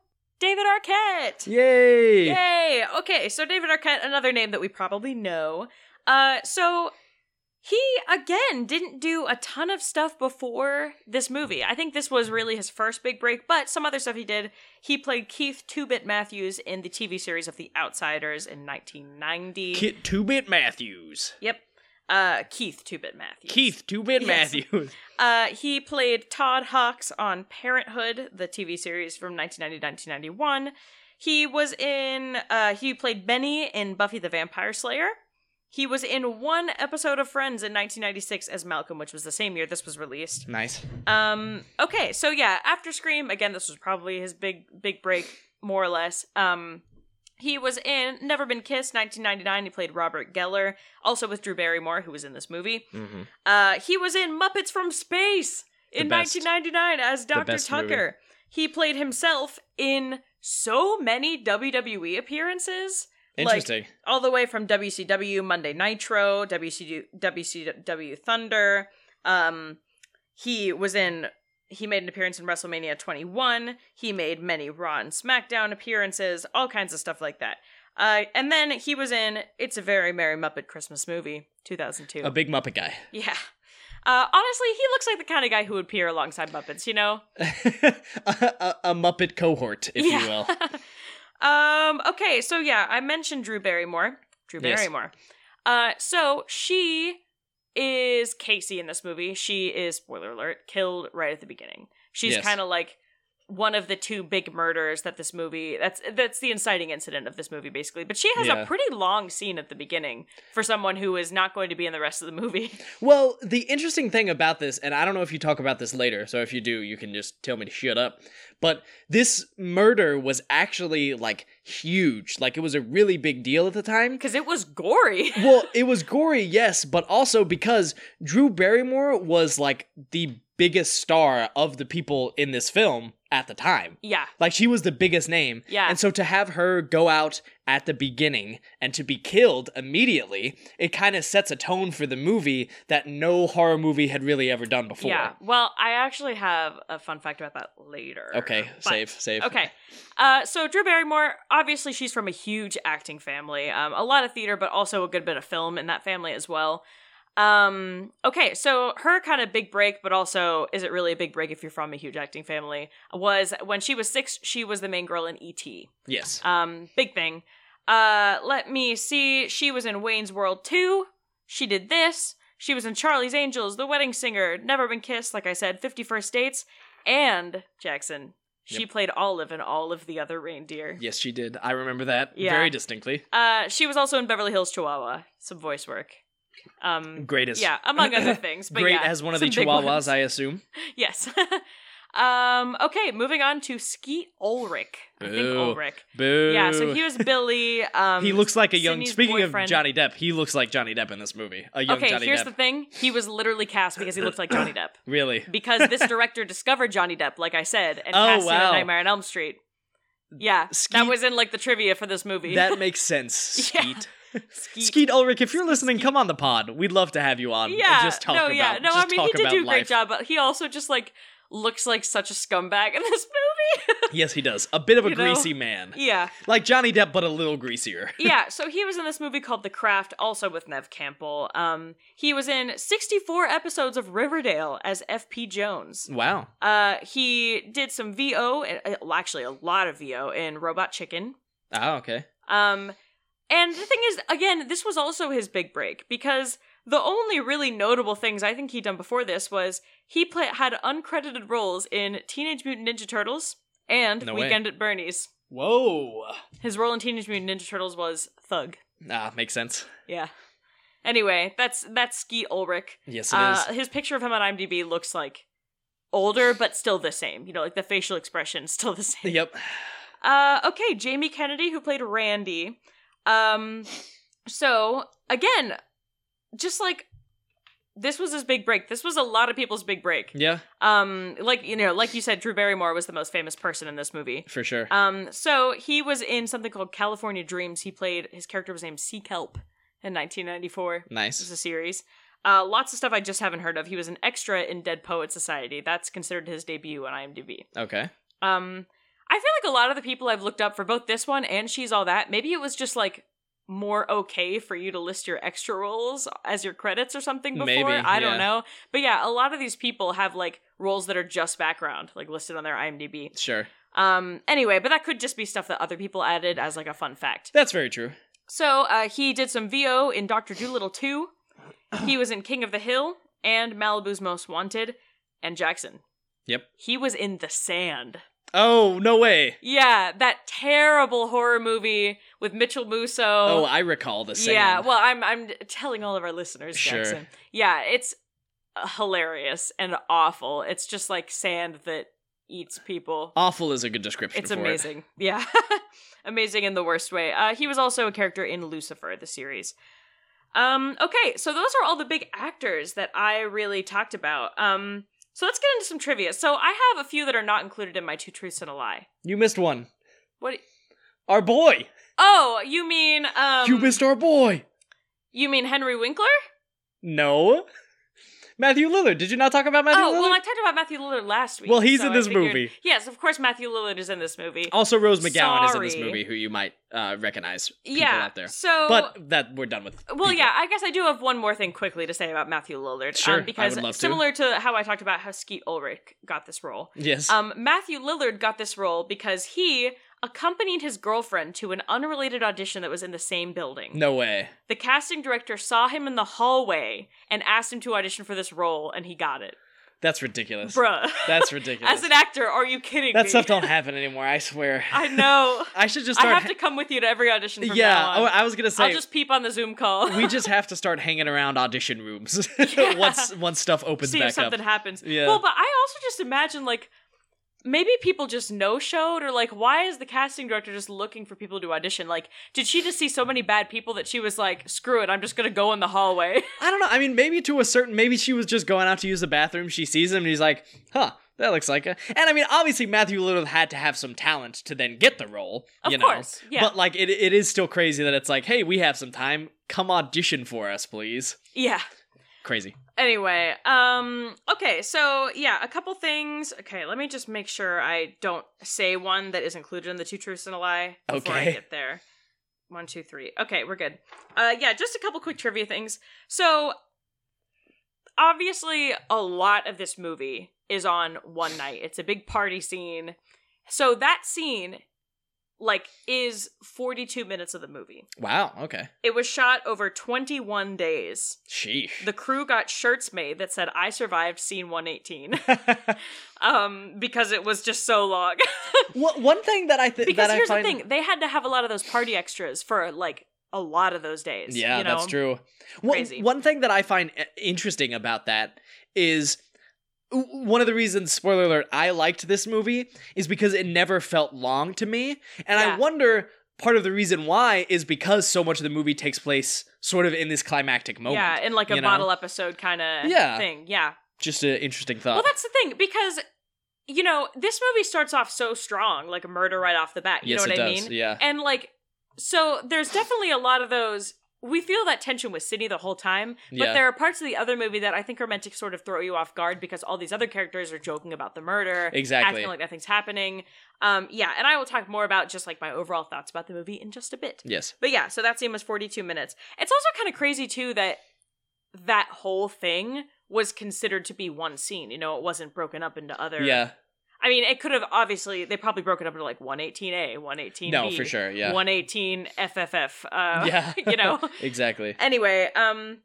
[SPEAKER 2] David Arquette.
[SPEAKER 1] Yay!
[SPEAKER 2] Yay! Okay, so David Arquette, another name that we probably know. Uh, so he again didn't do a ton of stuff before this movie. I think this was really his first big break, but some other stuff he did. He played Keith Two Bit Matthews in the TV series of The Outsiders in 1990.
[SPEAKER 1] Kit Two Bit Matthews.
[SPEAKER 2] Yep. Uh, Keith Two Bit Matthews.
[SPEAKER 1] Keith Two Bit
[SPEAKER 2] Yes.
[SPEAKER 1] Matthews.
[SPEAKER 2] Uh, he played Todd Hawks on Parenthood, the TV series from 1990 to 1991. He was in, uh, he played Benny in Buffy the Vampire Slayer. He was in one episode of Friends in 1996 as Malcolm, which was the same year this was released.
[SPEAKER 1] Nice.
[SPEAKER 2] Um, okay, so yeah, after Scream, again, this was probably his big, big break, more or less. Um, he was in Never Been Kissed, 1999. He played Robert Geller, also with Drew Barrymore, who was in this movie.
[SPEAKER 1] Mm-hmm.
[SPEAKER 2] Uh, he was in Muppets from Space in 1999 as Dr. Tucker. He played himself in so many WWE appearances.
[SPEAKER 1] Interesting.
[SPEAKER 2] All the way from WCW Monday Nitro, WCW, WCW Thunder. Um, he was in. He made an appearance in WrestleMania 21. He made many Raw and SmackDown appearances, all kinds of stuff like that. Uh, and then he was in It's a Very Merry Muppet Christmas Movie, 2002.
[SPEAKER 1] a big Muppet guy.
[SPEAKER 2] Yeah. Uh, honestly, he looks like the kind of guy who would appear alongside Muppets, you know?
[SPEAKER 1] a, a, a Muppet cohort, if you will.
[SPEAKER 2] um, okay, so yeah, I mentioned Drew Barrymore. Drew
[SPEAKER 1] Yes.
[SPEAKER 2] Barrymore. Uh, so she is Casey in this movie. She is, spoiler alert, killed right at the beginning. She's
[SPEAKER 1] Yes.
[SPEAKER 2] kind of like one of the two big murders that this movie that's that's the inciting incident of this movie basically but she has
[SPEAKER 1] Yeah.
[SPEAKER 2] a pretty long scene at the beginning for someone who is not going to be in the rest of the movie
[SPEAKER 1] Well, the interesting thing about this, and I don't know if you talk about this later, so if you do, you can just tell me to shut up. But this murder was actually like huge. Like it was a really big deal at the time.
[SPEAKER 2] because it was gory
[SPEAKER 1] well, it was gory, yes, but also because Drew Barrymore was like the biggest star of the people in this film at the time.
[SPEAKER 2] yeah
[SPEAKER 1] Like she was the biggest name.
[SPEAKER 2] Yeah.
[SPEAKER 1] And so to have her go out at the beginning and to be killed immediately, it kind of sets a tone for the movie that no horror movie had really ever done before.
[SPEAKER 2] Yeah. Well, I actually have a fun fact about that later.
[SPEAKER 1] Okay,
[SPEAKER 2] But-
[SPEAKER 1] save, save.
[SPEAKER 2] Okay. Uh, so Drew Barrymore, obviously, she's from a huge acting family. Um, a lot of theater, but also a good bit of film in that family as well. Um, okay, so her kind of big break, but also is it really a big break if you're from a huge acting family? Was when she was six, she was the main girl in E.T.
[SPEAKER 1] Yes.
[SPEAKER 2] Um, big thing. Uh, let me see. She was in Wayne's World 2. She did this. She was in Charlie's Angels, The Wedding Singer, Never Been Kissed, like I said, 51st Dates, and Jackson. She
[SPEAKER 1] Yep.
[SPEAKER 2] played Olive in all of the other reindeer.
[SPEAKER 1] Yes, she did. I remember that
[SPEAKER 2] Yeah.
[SPEAKER 1] very distinctly.
[SPEAKER 2] Uh, she was also in Beverly Hills Chihuahua, some voice work. Um,
[SPEAKER 1] Greatest.
[SPEAKER 2] yeah, among other things. But
[SPEAKER 1] Great
[SPEAKER 2] yeah,
[SPEAKER 1] as one of the chihuahuas. I assume.
[SPEAKER 2] Yes. um, okay, moving on to Skeet Ulrich. I think
[SPEAKER 1] Boo.
[SPEAKER 2] Ulrich.
[SPEAKER 1] Boo.
[SPEAKER 2] Yeah, so he was Billy. Um,
[SPEAKER 1] he looks like a young.
[SPEAKER 2] Sidney's
[SPEAKER 1] Speaking
[SPEAKER 2] boyfriend.
[SPEAKER 1] of Johnny Depp, he looks like Johnny Depp in this movie. A young
[SPEAKER 2] okay,
[SPEAKER 1] Johnny
[SPEAKER 2] here's
[SPEAKER 1] Depp.
[SPEAKER 2] the thing. He was literally cast because he looked like Johnny Depp.
[SPEAKER 1] Really?
[SPEAKER 2] Because this director discovered Johnny Depp, like I said, and
[SPEAKER 1] Oh,
[SPEAKER 2] cast him in Nightmare on Elm Street. Yeah, that
[SPEAKER 1] Skeet-
[SPEAKER 2] was in like the trivia for this movie.
[SPEAKER 1] That makes sense.
[SPEAKER 2] Yeah.
[SPEAKER 1] Skeet.
[SPEAKER 2] Skeet.
[SPEAKER 1] Skeet Ulrich, if you're listening, come on the pod. We'd love to have you on.
[SPEAKER 2] Yeah,
[SPEAKER 1] just talk
[SPEAKER 2] no,
[SPEAKER 1] about.
[SPEAKER 2] yeah, no. I mean, he did do a great job, but he also just like looks like such a scumbag in this movie.
[SPEAKER 1] yes, he does. A bit of a
[SPEAKER 2] You know?
[SPEAKER 1] greasy man.
[SPEAKER 2] yeah.
[SPEAKER 1] Like Johnny Depp, but a little greasier.
[SPEAKER 2] yeah, so he was in this movie called The Craft, also with Neve Campbell. Um, he was in 64 episodes of Riverdale as F.P. Jones.
[SPEAKER 1] Wow.
[SPEAKER 2] Uh, he did some VO, uh, well, actually a lot of VO in Robot Chicken.
[SPEAKER 1] Oh, okay.
[SPEAKER 2] Um, and the thing is, again, this was also his big break because the only really notable things I think he'd done before this was he play- had uncredited roles in Teenage Mutant Ninja Turtles and
[SPEAKER 1] No way.
[SPEAKER 2] Weekend at Bernie's.
[SPEAKER 1] Whoa.
[SPEAKER 2] His role in Teenage Mutant Ninja Turtles was Thug.
[SPEAKER 1] Ah, makes sense.
[SPEAKER 2] Yeah. Anyway, that's that's Skeet Ulrich.
[SPEAKER 1] Yes, it is.
[SPEAKER 2] Uh, his picture of him on IMDb looks like older, but still the same. You know, like the facial expression still the same.
[SPEAKER 1] Yep.
[SPEAKER 2] Uh, okay, Jamie Kennedy, who played Randy. Um, so again, just like this was his big break. This was a lot of people's big break.
[SPEAKER 1] Yeah,
[SPEAKER 2] Um, like you know, like you said, Drew Barrymore was the most famous person in this movie.
[SPEAKER 1] for sure.
[SPEAKER 2] Um, so he was in something called California Dreams. He played his character was named Sea Kelp in 1994. Nice.
[SPEAKER 1] nice.
[SPEAKER 2] a series. Uh, lots of stuff I just haven't heard of. He was an extra in Dead Poet Society. That's considered his debut on IMDb.
[SPEAKER 1] Okay.
[SPEAKER 2] Um, I feel like a lot of the people I've looked up for both this one and She's All That, maybe it was just like more okay for you to list your extra roles as your credits or something before.
[SPEAKER 1] Maybe,
[SPEAKER 2] I
[SPEAKER 1] yeah.
[SPEAKER 2] don't know. But yeah, a lot of these people have like roles that are just background, like listed on their IMDb.
[SPEAKER 1] Sure.
[SPEAKER 2] Um, anyway, but that could just be stuff that other people added as like a fun fact.
[SPEAKER 1] That's very true.
[SPEAKER 2] So uh, he did some VO in Doctor Dolittle 2. He was in King of the Hill and Malibu's Most Wanted and Jackson.
[SPEAKER 1] Yep.
[SPEAKER 2] He was in The Sand.
[SPEAKER 1] Oh, no way.
[SPEAKER 2] Yeah, that terrible horror movie with Mitchell Musso.
[SPEAKER 1] Oh, I recall the same.
[SPEAKER 2] Yeah, well, I'm I'm telling all of our listeners,
[SPEAKER 1] Sure.
[SPEAKER 2] Jackson. Yeah, it's hilarious and awful. It's just like sand that eats people.
[SPEAKER 1] Awful is a good description
[SPEAKER 2] It's
[SPEAKER 1] for it.
[SPEAKER 2] amazing. Yeah. amazing in the worst way. Uh, he was also a character in Lucifer, the series. Um, okay, so those are all the big actors that I really talked about. Um, so let's get into some trivia. So I have a few that are not included in my two truths and a lie.
[SPEAKER 1] You missed one.
[SPEAKER 2] What?
[SPEAKER 1] Our boy.
[SPEAKER 2] Oh, you mean um?
[SPEAKER 1] you missed our boy.
[SPEAKER 2] You mean Henry Winkler?
[SPEAKER 1] No. Matthew Lillard. Did you not talk about Matthew
[SPEAKER 2] oh,
[SPEAKER 1] Lillard?
[SPEAKER 2] well, I talked about Matthew Lillard last week.
[SPEAKER 1] Well, he's
[SPEAKER 2] so
[SPEAKER 1] in this
[SPEAKER 2] figured-
[SPEAKER 1] movie.
[SPEAKER 2] Yes, of course, Matthew Lillard is in this movie.
[SPEAKER 1] also, Rose McGowan is in this movie, who you might uh, recognize.
[SPEAKER 2] Yeah.
[SPEAKER 1] out there.
[SPEAKER 2] So,
[SPEAKER 1] But that we're done with.
[SPEAKER 2] Well,
[SPEAKER 1] people.
[SPEAKER 2] yeah, I guess I do have one more thing quickly to say about Matthew Lillard.
[SPEAKER 1] Sure, I
[SPEAKER 2] um, because
[SPEAKER 1] would love to.
[SPEAKER 2] similar to how I talked about how Skeet Ulrich got this role,
[SPEAKER 1] Yes.
[SPEAKER 2] um, Matthew Lillard got this role because he accompanied his girlfriend to an unrelated audition that was in the same building.
[SPEAKER 1] no way.
[SPEAKER 2] The casting director saw him in the hallway and asked him to audition for this role, and he got it.
[SPEAKER 1] That's ridiculous.
[SPEAKER 2] Bruh.
[SPEAKER 1] That's ridiculous.
[SPEAKER 2] As an actor, are you kidding me?
[SPEAKER 1] that
[SPEAKER 2] me?
[SPEAKER 1] stuff don't happen anymore. I swear.
[SPEAKER 2] I know.
[SPEAKER 1] I should just
[SPEAKER 2] I have to come with you to every audition from
[SPEAKER 1] yeah,
[SPEAKER 2] now on.
[SPEAKER 1] oh, I was gonna say.
[SPEAKER 2] I'll just peep on the Zoom call.
[SPEAKER 1] we just have to start hanging around audition rooms
[SPEAKER 2] Yeah.
[SPEAKER 1] once once stuff opens
[SPEAKER 2] see
[SPEAKER 1] back
[SPEAKER 2] if something
[SPEAKER 1] up.
[SPEAKER 2] happens.
[SPEAKER 1] Yeah.
[SPEAKER 2] Well, but I also just imagine like maybe people just no showed or like why is the casting director just looking for people to audition? Like, did she just see so many bad people that she was like, screw it, I'm just gonna go in the hallway?
[SPEAKER 1] I don't know. I mean, maybe to a certain. Maybe she was just going out to use the bathroom. She sees him, and he's like, "Huh, that looks like a." And I mean, obviously, Matthew Lillard had to have some talent to then get the role.
[SPEAKER 2] Of
[SPEAKER 1] you know?
[SPEAKER 2] course, yeah.
[SPEAKER 1] But like, it it is still crazy that it's like, "Hey, we have some time. Come audition for us, please."
[SPEAKER 2] yeah.
[SPEAKER 1] Crazy.
[SPEAKER 2] Anyway, um, okay, so yeah, a couple things. Okay, let me just make sure I don't say one that is included in the two truths and a lie before I get there. One, two, three. Okay, we're good. Uh, yeah, just a couple quick trivia things. So, obviously, a lot of this movie is on one night. It's a big party scene. So that scene, like, is forty-two minutes of the movie.
[SPEAKER 1] Wow. Okay.
[SPEAKER 2] It was shot over twenty-one days.
[SPEAKER 1] Sheesh.
[SPEAKER 2] The crew got shirts made that said "I survived scene 118," um, because it was just so long.
[SPEAKER 1] One one thing that I think
[SPEAKER 2] because
[SPEAKER 1] that
[SPEAKER 2] here's
[SPEAKER 1] I find,
[SPEAKER 2] the thing: they had to have a lot of those party extras for like a lot of those days.
[SPEAKER 1] Yeah,
[SPEAKER 2] you know?
[SPEAKER 1] that's true. One,
[SPEAKER 2] Crazy.
[SPEAKER 1] one thing that I find interesting about that is one of the reasons, spoiler alert, I liked this movie is because it never felt long to me. And I wonder part of the reason why is because so much of the movie takes place sort of in this climactic moment.
[SPEAKER 2] Yeah, in like a
[SPEAKER 1] you know?
[SPEAKER 2] episode kind of
[SPEAKER 1] Yeah.
[SPEAKER 2] thing. Yeah.
[SPEAKER 1] Just an interesting thought.
[SPEAKER 2] Well, that's the thing because you know this movie starts off so strong, like a murder right off the bat. You
[SPEAKER 1] yes,
[SPEAKER 2] know what
[SPEAKER 1] it
[SPEAKER 2] I
[SPEAKER 1] does.
[SPEAKER 2] mean?
[SPEAKER 1] Yeah.
[SPEAKER 2] And like, so there's definitely a lot of those we feel that tension with Sidney the whole time, but
[SPEAKER 1] Yeah.
[SPEAKER 2] there are parts of the other movie that I think are meant to sort of throw you off guard because all these other characters are joking about the murder,
[SPEAKER 1] Exactly.
[SPEAKER 2] acting like nothing's happening. Um, yeah, and I will talk more about just like my overall thoughts about the movie in just a bit.
[SPEAKER 1] Yes.
[SPEAKER 2] But yeah, so that scene was 42 minutes. It's also kind of crazy too that that whole thing was considered to be one scene. You know, it wasn't broken up into other.
[SPEAKER 1] Yeah.
[SPEAKER 2] I mean, it could have obviously they probably broke it up into like 118A, 118B,
[SPEAKER 1] No, for sure. Yeah.
[SPEAKER 2] 118 FFF. Uh,
[SPEAKER 1] yeah.
[SPEAKER 2] you know.
[SPEAKER 1] exactly.
[SPEAKER 2] Anyway, um,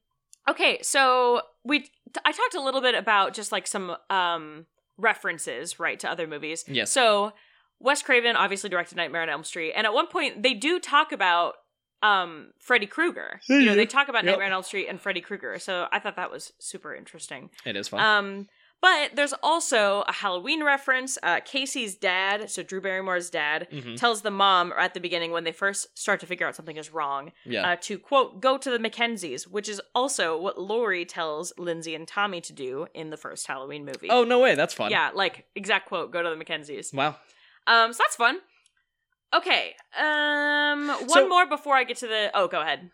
[SPEAKER 2] okay, so we I talked a little bit about just like some um references, right, to other movies.
[SPEAKER 1] Yes.
[SPEAKER 2] So Wes Craven obviously directed Nightmare on Elm Street, and at one point they do talk about um Freddy Krueger. You know, they talk about
[SPEAKER 1] Yep.
[SPEAKER 2] Nightmare on Elm Street and Freddy Krueger. So I thought that was super interesting.
[SPEAKER 1] It is fun.
[SPEAKER 2] Um, but there's also a Halloween reference. Uh, Casey's dad, so Drew Barrymore's dad,
[SPEAKER 1] Mhm.
[SPEAKER 2] tells the mom at the beginning when they first start to figure out something is wrong
[SPEAKER 1] Yeah.
[SPEAKER 2] uh, to quote go to the Mackenzies, which is also what Laurie tells Lindsay and Tommy to do in the first Halloween movie.
[SPEAKER 1] oh no way. That's fun.
[SPEAKER 2] yeah, like exact quote: go to the Mackenzies.
[SPEAKER 1] Wow.
[SPEAKER 2] Um, so that's fun. Okay, um, one
[SPEAKER 1] So-
[SPEAKER 2] more before I get to the. Oh, go ahead.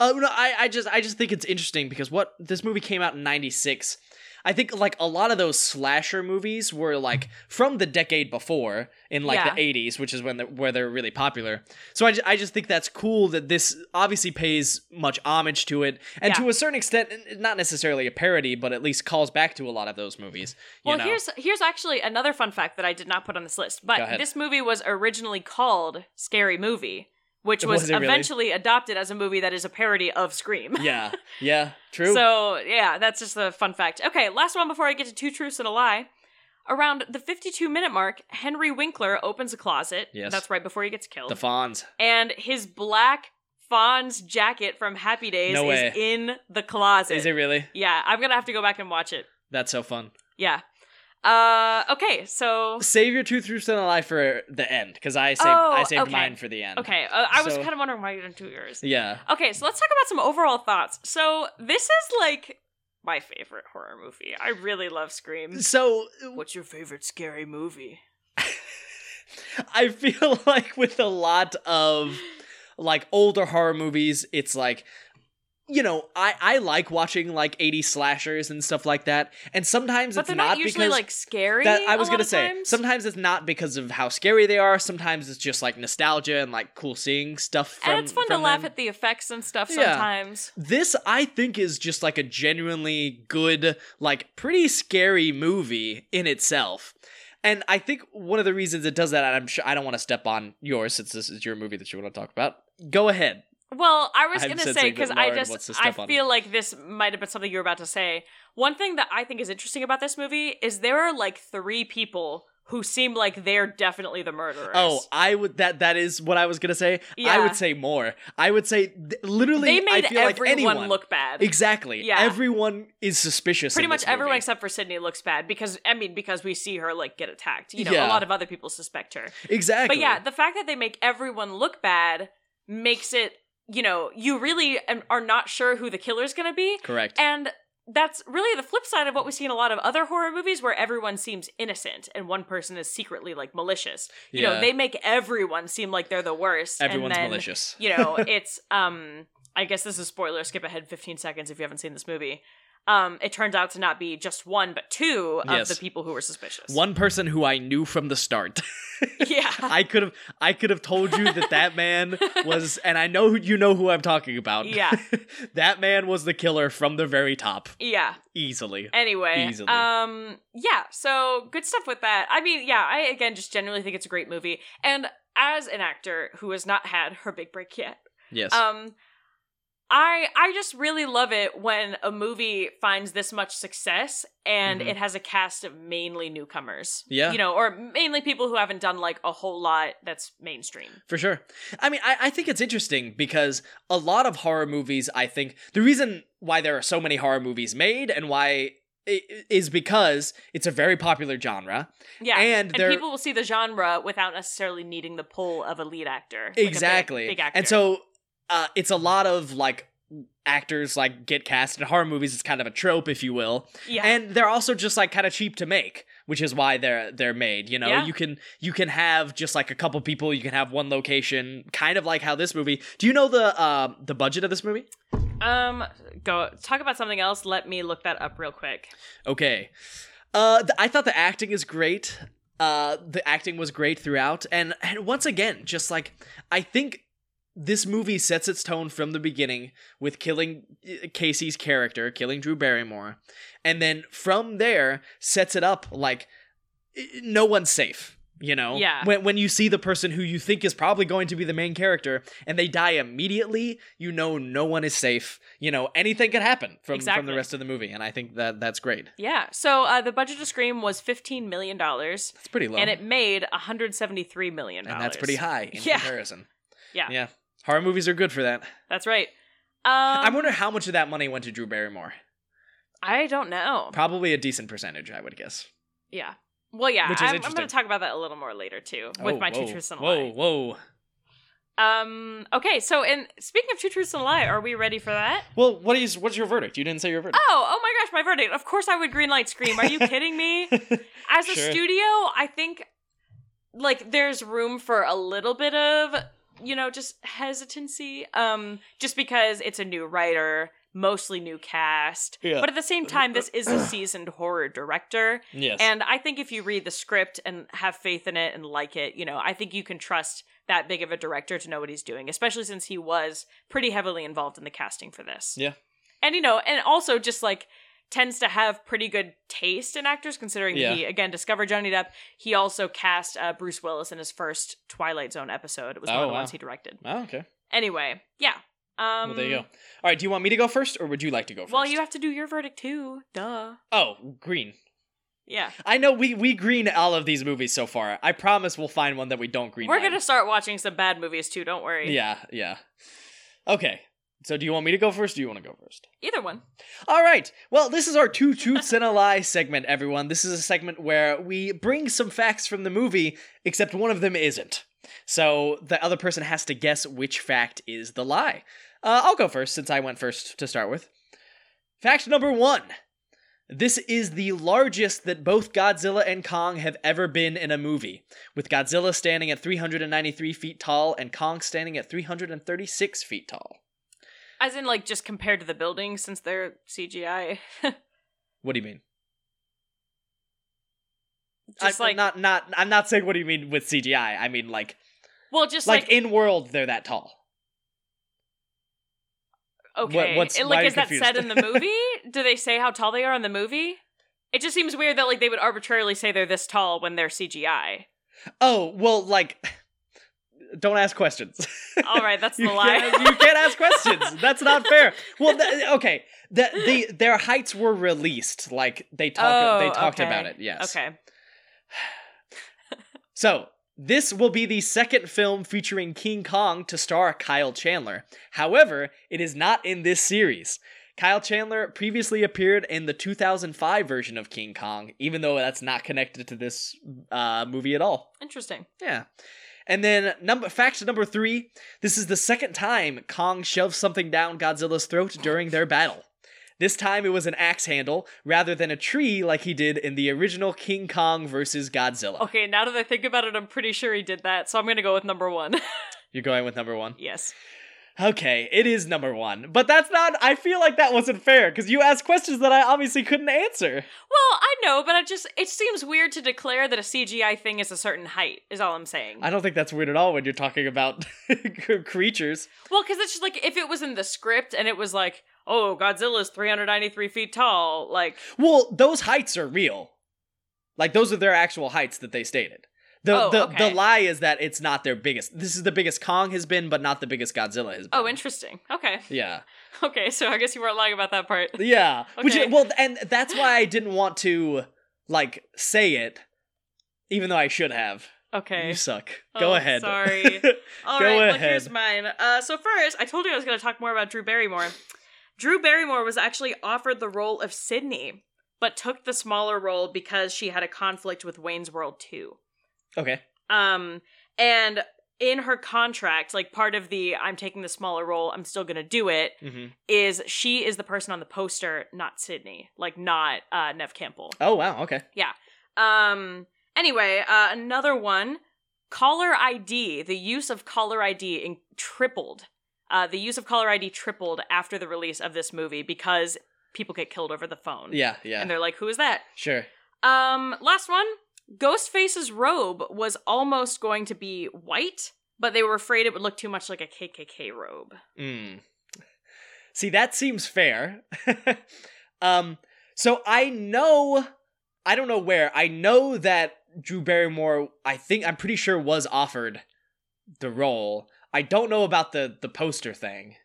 [SPEAKER 1] Uh, no, I, I just I just think it's interesting because what this movie came out in '96. I think like a lot of those slasher movies were like from the decade before in like
[SPEAKER 2] Yeah.
[SPEAKER 1] the '80s, which is when where they're really popular. So I, I just think that's cool that this obviously pays much homage to it, and
[SPEAKER 2] Yeah.
[SPEAKER 1] to a certain extent, not necessarily a parody, but at least calls back to a lot of those movies. You
[SPEAKER 2] Well,
[SPEAKER 1] know?
[SPEAKER 2] here's here's actually another fun fact that I did not put on this list. But this movie was originally called Scary Movie, which was,
[SPEAKER 1] Was it really?
[SPEAKER 2] eventually adopted as a movie that is a parody of Scream.
[SPEAKER 1] yeah, yeah, true.
[SPEAKER 2] So yeah, that's just a fun fact. Okay, last one before I get to two truths and a lie. Around the 52 minute mark, Henry Winkler opens a closet.
[SPEAKER 1] Yes.
[SPEAKER 2] That's right before he gets killed.
[SPEAKER 1] the Fonz.
[SPEAKER 2] and his black Fonz jacket from Happy Days
[SPEAKER 1] No
[SPEAKER 2] is in the closet.
[SPEAKER 1] Is it really?
[SPEAKER 2] Yeah, I'm gonna have to go back and watch it.
[SPEAKER 1] That's so fun.
[SPEAKER 2] Yeah. Uh, okay, so
[SPEAKER 1] Save your two through and a lie for the end, because I saved
[SPEAKER 2] Oh,
[SPEAKER 1] I saved
[SPEAKER 2] okay.
[SPEAKER 1] mine for the end.
[SPEAKER 2] okay, uh, I was kind of wondering why you didn't do yours.
[SPEAKER 1] Yeah.
[SPEAKER 2] Okay, so let's talk about some overall thoughts. So this is like my favorite horror movie. I really love Scream.
[SPEAKER 1] So
[SPEAKER 2] What's your favorite scary movie?
[SPEAKER 1] I feel like with a lot of like older horror movies, it's like you know, I I like watching like 80 slashers and stuff like that. And sometimes
[SPEAKER 2] But
[SPEAKER 1] it's
[SPEAKER 2] not,
[SPEAKER 1] not
[SPEAKER 2] usually
[SPEAKER 1] because
[SPEAKER 2] like scary.
[SPEAKER 1] that I was gonna say.
[SPEAKER 2] times.
[SPEAKER 1] Sometimes it's not because of how scary they are. Sometimes it's just like nostalgia and like cool seeing stuff from.
[SPEAKER 2] and it's fun to
[SPEAKER 1] from
[SPEAKER 2] laugh at the effects and stuff
[SPEAKER 1] Yeah.
[SPEAKER 2] sometimes.
[SPEAKER 1] This I think is just like a genuinely good, like pretty scary movie in itself. And I think one of the reasons it does that, and I'm sure I don't want to step on yours since this is your movie that you want to talk about. Go ahead.
[SPEAKER 2] Well, I was
[SPEAKER 1] I'm
[SPEAKER 2] gonna say because I just I
[SPEAKER 1] on it.
[SPEAKER 2] feel like this might have been something you were about to say. One thing that I think is interesting about this movie is there are like three people who seem like they're definitely the murderers.
[SPEAKER 1] Oh, I would that that is what I was gonna say. I would say more. I would say th- literally.
[SPEAKER 2] they made
[SPEAKER 1] I feel like
[SPEAKER 2] everyone
[SPEAKER 1] anyone
[SPEAKER 2] look bad.
[SPEAKER 1] exactly.
[SPEAKER 2] Yeah.
[SPEAKER 1] everyone is suspicious.
[SPEAKER 2] Pretty much everyone
[SPEAKER 1] movie.
[SPEAKER 2] except for Sidney looks bad because I mean because we see her like get attacked. You know,
[SPEAKER 1] Yeah.
[SPEAKER 2] a lot of other people suspect her.
[SPEAKER 1] exactly.
[SPEAKER 2] But yeah, the fact that they make everyone look bad makes it, you know, you really are not sure who the killer's going to be.
[SPEAKER 1] correct.
[SPEAKER 2] And that's really the flip side of what we see in a lot of other horror movies where everyone seems innocent and one person is secretly like malicious. You know, they make everyone seem like they're the worst. and
[SPEAKER 1] Everyone's
[SPEAKER 2] then,
[SPEAKER 1] malicious.
[SPEAKER 2] You know, it's um I guess this is spoiler, skip ahead 15 seconds if you haven't seen this movie. Um, it turns out to not be just one, but two of
[SPEAKER 1] Yes.
[SPEAKER 2] the people who were suspicious.
[SPEAKER 1] One person who I knew from the start.
[SPEAKER 2] yeah.
[SPEAKER 1] I could have I could have told you that that man was and I know you know who I'm talking about.
[SPEAKER 2] Yeah.
[SPEAKER 1] that man was the killer from the very top
[SPEAKER 2] yeah.
[SPEAKER 1] easily.
[SPEAKER 2] Anyway,
[SPEAKER 1] Easily.
[SPEAKER 2] um, yeah, so good stuff with that. I mean, yeah, I again just genuinely think it's a great movie. And as an actor who has not had her big break yet,
[SPEAKER 1] Yes.
[SPEAKER 2] um, I I just really love it when a movie finds this much success and
[SPEAKER 1] Mhm.
[SPEAKER 2] it has a cast of mainly newcomers.
[SPEAKER 1] Yeah.
[SPEAKER 2] you know, or mainly people who haven't done like a whole lot that's mainstream.
[SPEAKER 1] For sure. I mean, I, I think it's interesting because a lot of horror movies, I think, the reason why there are so many horror movies made and why is because it's a very popular genre.
[SPEAKER 2] Yeah,
[SPEAKER 1] And
[SPEAKER 2] and, people will see the genre without necessarily needing the pull of a lead actor. like a big-
[SPEAKER 1] exactly.
[SPEAKER 2] big, actor.
[SPEAKER 1] And so uh, it's a lot of like actors like get cast in horror movies. It's kind of a trope, if you will.
[SPEAKER 2] yeah,
[SPEAKER 1] And they're also just like kind of cheap to make, which is why they're they're made. You know,
[SPEAKER 2] Yeah.
[SPEAKER 1] you can you can have just like a couple people, you can have one location, kind of like how this movie. Do you know the uh the budget of this movie?
[SPEAKER 2] Um, go talk about something else. Let me look that up real quick.
[SPEAKER 1] Okay. Uh, th- I thought the acting is great. Uh, the acting was great throughout, and and once again, just like I think this movie sets its tone from the beginning with killing uh, Casey's character, killing Drew Barrymore, and then from there sets it up like no one's safe. You know,
[SPEAKER 2] Yeah.
[SPEAKER 1] When when you see the person who you think is probably going to be the main character and they die immediately, you know no one is safe. You know anything could happen from from the rest of the movie, and I think that that's great.
[SPEAKER 2] Yeah. So uh, the budget of Scream was fifteen million dollars,
[SPEAKER 1] It's pretty low.
[SPEAKER 2] and it made one hundred seventy three million
[SPEAKER 1] and that's pretty high in
[SPEAKER 2] Yeah.
[SPEAKER 1] comparison.
[SPEAKER 2] Yeah.
[SPEAKER 1] Yeah. Horror movies are good for that.
[SPEAKER 2] That's right. Um,
[SPEAKER 1] I wonder how much of that money went to Drew Barrymore.
[SPEAKER 2] I don't know.
[SPEAKER 1] Probably a decent percentage, I would guess.
[SPEAKER 2] Yeah. Well, yeah.
[SPEAKER 1] Which is
[SPEAKER 2] I'm, I'm going to talk about that a little more later too, with
[SPEAKER 1] Oh,
[SPEAKER 2] my
[SPEAKER 1] whoa,
[SPEAKER 2] two truths and a
[SPEAKER 1] Whoa,
[SPEAKER 2] lie.
[SPEAKER 1] whoa. whoa.
[SPEAKER 2] Um. Okay. So, and speaking of two truths and a lie, are we ready for that?
[SPEAKER 1] Well, what is what's your verdict? You didn't say your verdict.
[SPEAKER 2] Oh, oh my gosh, my verdict. Of course, I would green light Scream. Are you kidding me? As a
[SPEAKER 1] Sure.
[SPEAKER 2] studio, I think like there's room for a little bit of you know just hesitancy. Um, just because it's a new writer, mostly new cast,
[SPEAKER 1] Yeah.
[SPEAKER 2] but at the same time, this is a seasoned horror director.
[SPEAKER 1] yes.
[SPEAKER 2] And I think if you read the script and have faith in it and like it, you know, I think you can trust that big of a director to know what he's doing, especially since he was pretty heavily involved in the casting for this.
[SPEAKER 1] Yeah.
[SPEAKER 2] And you know, and also just like tends to have pretty good taste in actors considering
[SPEAKER 1] Yeah.
[SPEAKER 2] he again discovered Johnny Depp. He also cast uh, Bruce Willis in his first Twilight Zone episode. It was one
[SPEAKER 1] Oh,
[SPEAKER 2] of the
[SPEAKER 1] wow.
[SPEAKER 2] ones he directed.
[SPEAKER 1] oh, okay.
[SPEAKER 2] Anyway, yeah. Um
[SPEAKER 1] Well, there you go. All right. Do you want me to go first, or would you like to go first?
[SPEAKER 2] Well, you have to do your verdict too. Duh.
[SPEAKER 1] Oh, green.
[SPEAKER 2] Yeah.
[SPEAKER 1] I know we we green all of these movies so far. I promise we'll find one that we don't green.
[SPEAKER 2] We're gonna start watching some bad movies too, don't worry.
[SPEAKER 1] Yeah, yeah. Okay. So do you want me to go first? Or do you want to go first?
[SPEAKER 2] Either one.
[SPEAKER 1] All right. Well, this is our two truths and a lie segment, everyone. This is a segment where we bring some facts from the movie, except one of them isn't. So the other person has to guess which fact is the lie. Uh, I'll go first since I went first to start with. Fact number one. This is the largest that both Godzilla and Kong have ever been in a movie, with Godzilla standing at 393 feet tall and Kong standing at 336 feet tall.
[SPEAKER 2] As in, like, just compared to the buildings since they're CGI.
[SPEAKER 1] What do you mean?
[SPEAKER 2] just
[SPEAKER 1] I,
[SPEAKER 2] like,
[SPEAKER 1] not not I'm not saying what do you mean with CGI. I mean like
[SPEAKER 2] well, just
[SPEAKER 1] like,
[SPEAKER 2] like,
[SPEAKER 1] in world they're that tall.
[SPEAKER 2] okay.
[SPEAKER 1] what's-
[SPEAKER 2] It- like, is that said in the movie? Do they say how tall they are in the movie? It just seems weird that like they would arbitrarily say they're this tall when they're CGI.
[SPEAKER 1] Oh well, like don't ask questions.
[SPEAKER 2] All right, that's the lie.
[SPEAKER 1] Can't, you can't ask questions. That's not fair. Well, th- okay. The, the their heights were released. Like they talk,
[SPEAKER 2] oh,
[SPEAKER 1] they talked
[SPEAKER 2] okay.
[SPEAKER 1] about it. Yes.
[SPEAKER 2] Okay.
[SPEAKER 1] So, this will be the second film featuring King Kong to star Kyle Chandler. However, it is not in this series. Kyle Chandler previously appeared in the 2005 version of King Kong, even though that's not connected to this uh, movie at all.
[SPEAKER 2] Interesting.
[SPEAKER 1] Yeah. And then number fact number 3, this is the second time Kong shoves something down Godzilla's throat during their battle. This time it was an axe handle rather than a tree like he did in the original King Kong versus Godzilla.
[SPEAKER 2] Okay, now that I think about it, I'm pretty sure he did that, so I'm gonna go with number one.
[SPEAKER 1] You're going with number 1?
[SPEAKER 2] yes.
[SPEAKER 1] Okay, it is number 1. But that's not I feel like that wasn't fair cuz you asked questions that I obviously couldn't answer.
[SPEAKER 2] Well, I know, but I just it seems weird to declare that a CGI thing is a certain height. Is all I'm saying.
[SPEAKER 1] I don't think that's weird at all when you're talking about creatures.
[SPEAKER 2] Well, because it's just like if it was in the script and it was like, oh, Godzilla's 393 feet tall, like,
[SPEAKER 1] Well, those heights are real. Like those are their actual heights that they stated. The
[SPEAKER 2] Oh,
[SPEAKER 1] the,
[SPEAKER 2] okay.
[SPEAKER 1] the lie is that it's not their biggest. This is the biggest Kong has been, but not the biggest Godzilla has been.
[SPEAKER 2] oh, interesting. Okay.
[SPEAKER 1] yeah,
[SPEAKER 2] Okay, so I guess you weren't lying about that part.
[SPEAKER 1] yeah. Which well, and that's why I didn't want to like say it, even though I should have.
[SPEAKER 2] Okay.
[SPEAKER 1] You suck. Go
[SPEAKER 2] Oh,
[SPEAKER 1] ahead.
[SPEAKER 2] sorry. All
[SPEAKER 1] Go
[SPEAKER 2] right,
[SPEAKER 1] ahead.
[SPEAKER 2] here's mine. Uh, so first, I told you I was going to talk more about Drew Barrymore. Drew Barrymore was actually offered the role of Sidney, but took the smaller role because she had a conflict with Wayne's World 2.
[SPEAKER 1] Okay.
[SPEAKER 2] Um, and in her contract, like part of the I'm taking the smaller role, I'm still gonna do it,
[SPEAKER 1] hmm
[SPEAKER 2] is she is the person on the poster, not Sidney, like not uh, Neve Campbell.
[SPEAKER 1] Oh wow. Okay. Yeah.
[SPEAKER 2] Um. Anyway, uh, another one. Caller ID. The use of caller ID in- tripled. Uh, the use of caller ID tripled after the release of this movie because people get killed over the phone.
[SPEAKER 1] Yeah, yeah.
[SPEAKER 2] And they're like, "Who is that?"
[SPEAKER 1] sure.
[SPEAKER 2] Um, last one. Ghostface's robe was almost going to be white, but they were afraid it would look too much like a KKK robe.
[SPEAKER 1] Mm. See, that seems fair. um, so I know, I don't know where. I know that Drew Barrymore. I think I'm pretty sure was offered the role. I don't know about the the poster thing.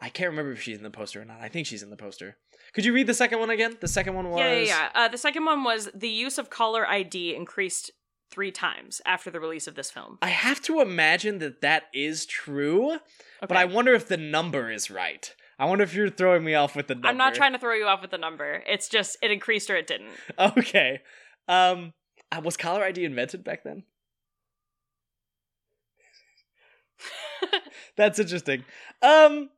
[SPEAKER 1] I can't remember if she's in the poster or not. I think she's in the poster. Could you read the second one again? The second one was
[SPEAKER 2] Yeah, yeah, yeah. Uh, the second one was the use of caller ID increased three times after the release of this film.
[SPEAKER 1] I have to imagine that that is true, but I wonder if the number is right. I wonder if you're throwing me off with the number.
[SPEAKER 2] I'm not trying to throw you off with the number. It's just it increased or it didn't.
[SPEAKER 1] Okay. Um uh, was caller ID invented back then? That's interesting. Um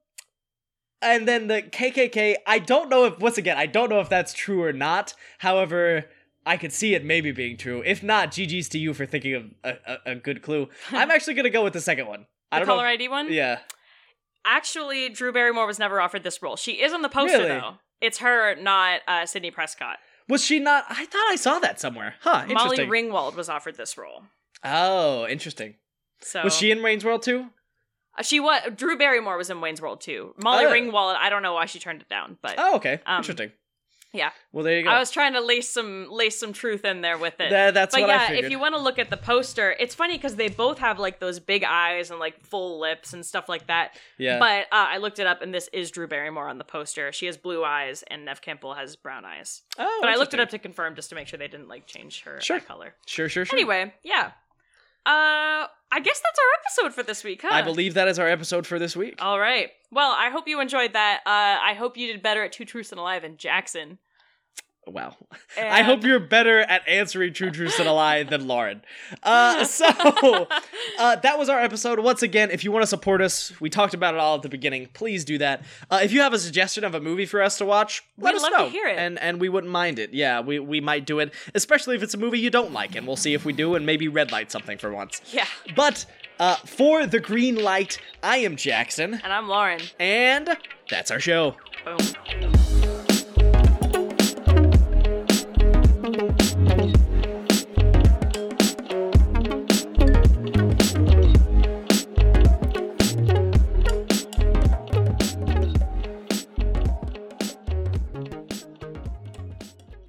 [SPEAKER 1] and then the KKK, I don't know if once again, I don't know if that's true or not. However, I could see it maybe being true. If not, GG's to you for thinking of a, a, a good clue. I'm actually going to go with the second one. I
[SPEAKER 2] The
[SPEAKER 1] don't
[SPEAKER 2] caller
[SPEAKER 1] know.
[SPEAKER 2] ID one?
[SPEAKER 1] Yeah.
[SPEAKER 2] Actually, Drew Barrymore was never offered this role. She is on the poster
[SPEAKER 1] Really?
[SPEAKER 2] though. It's her, not uh, Sidney Prescott.
[SPEAKER 1] Was she not I thought I saw that somewhere. Huh,
[SPEAKER 2] Molly
[SPEAKER 1] interesting.
[SPEAKER 2] Ringwald was offered this role.
[SPEAKER 1] oh, interesting.
[SPEAKER 2] So
[SPEAKER 1] Was she in Wayne's World too?
[SPEAKER 2] Uh, she was Drew Barrymore was in Wayne's World too. Molly
[SPEAKER 1] Oh.
[SPEAKER 2] Ringwald, I don't know why she turned it down, but
[SPEAKER 1] Oh, okay.
[SPEAKER 2] Um,
[SPEAKER 1] Interesting.
[SPEAKER 2] yeah.
[SPEAKER 1] Well, there you go.
[SPEAKER 2] I was trying to lace some lace some truth in there with it.
[SPEAKER 1] That- that's
[SPEAKER 2] but
[SPEAKER 1] what I
[SPEAKER 2] yeah,
[SPEAKER 1] figured.
[SPEAKER 2] if you want to look at the poster, it's funny because they both have like those big eyes and like full lips and stuff like that.
[SPEAKER 1] yeah.
[SPEAKER 2] But uh, I looked it up, and this is Drew Barrymore on the poster. She has blue eyes, and Neve Campbell has brown eyes.
[SPEAKER 1] oh,
[SPEAKER 2] But I looked it up to confirm, just to make sure they didn't like change her
[SPEAKER 1] Sure.
[SPEAKER 2] color.
[SPEAKER 1] Sure, sure, sure.
[SPEAKER 2] Anyway, yeah. Uh, I guess that's our episode for this week, huh?
[SPEAKER 1] I believe that is our episode for this week.
[SPEAKER 2] All right. Well, I hope you enjoyed that. Uh, I hope you did better at Two Truths and a Lie than Jackson.
[SPEAKER 1] Wow. I hope you're better at answering true truths and a lie than Lauren. Uh, so uh, that was our episode. Once again, if you want to support us, we talked about it all at the beginning. Please do that. Uh, if you have a suggestion of a movie for us to watch, let
[SPEAKER 2] We'd
[SPEAKER 1] us
[SPEAKER 2] love to
[SPEAKER 1] know.
[SPEAKER 2] hear it.
[SPEAKER 1] and and we wouldn't mind it. Yeah, we we might do it, especially if it's a movie you don't like, and we'll see if we do, and maybe red light something for once.
[SPEAKER 2] yeah.
[SPEAKER 1] But uh, for the green light, I am Jackson,
[SPEAKER 2] And I'm Lauren.
[SPEAKER 1] and that's our show.
[SPEAKER 2] Boom. Thank you.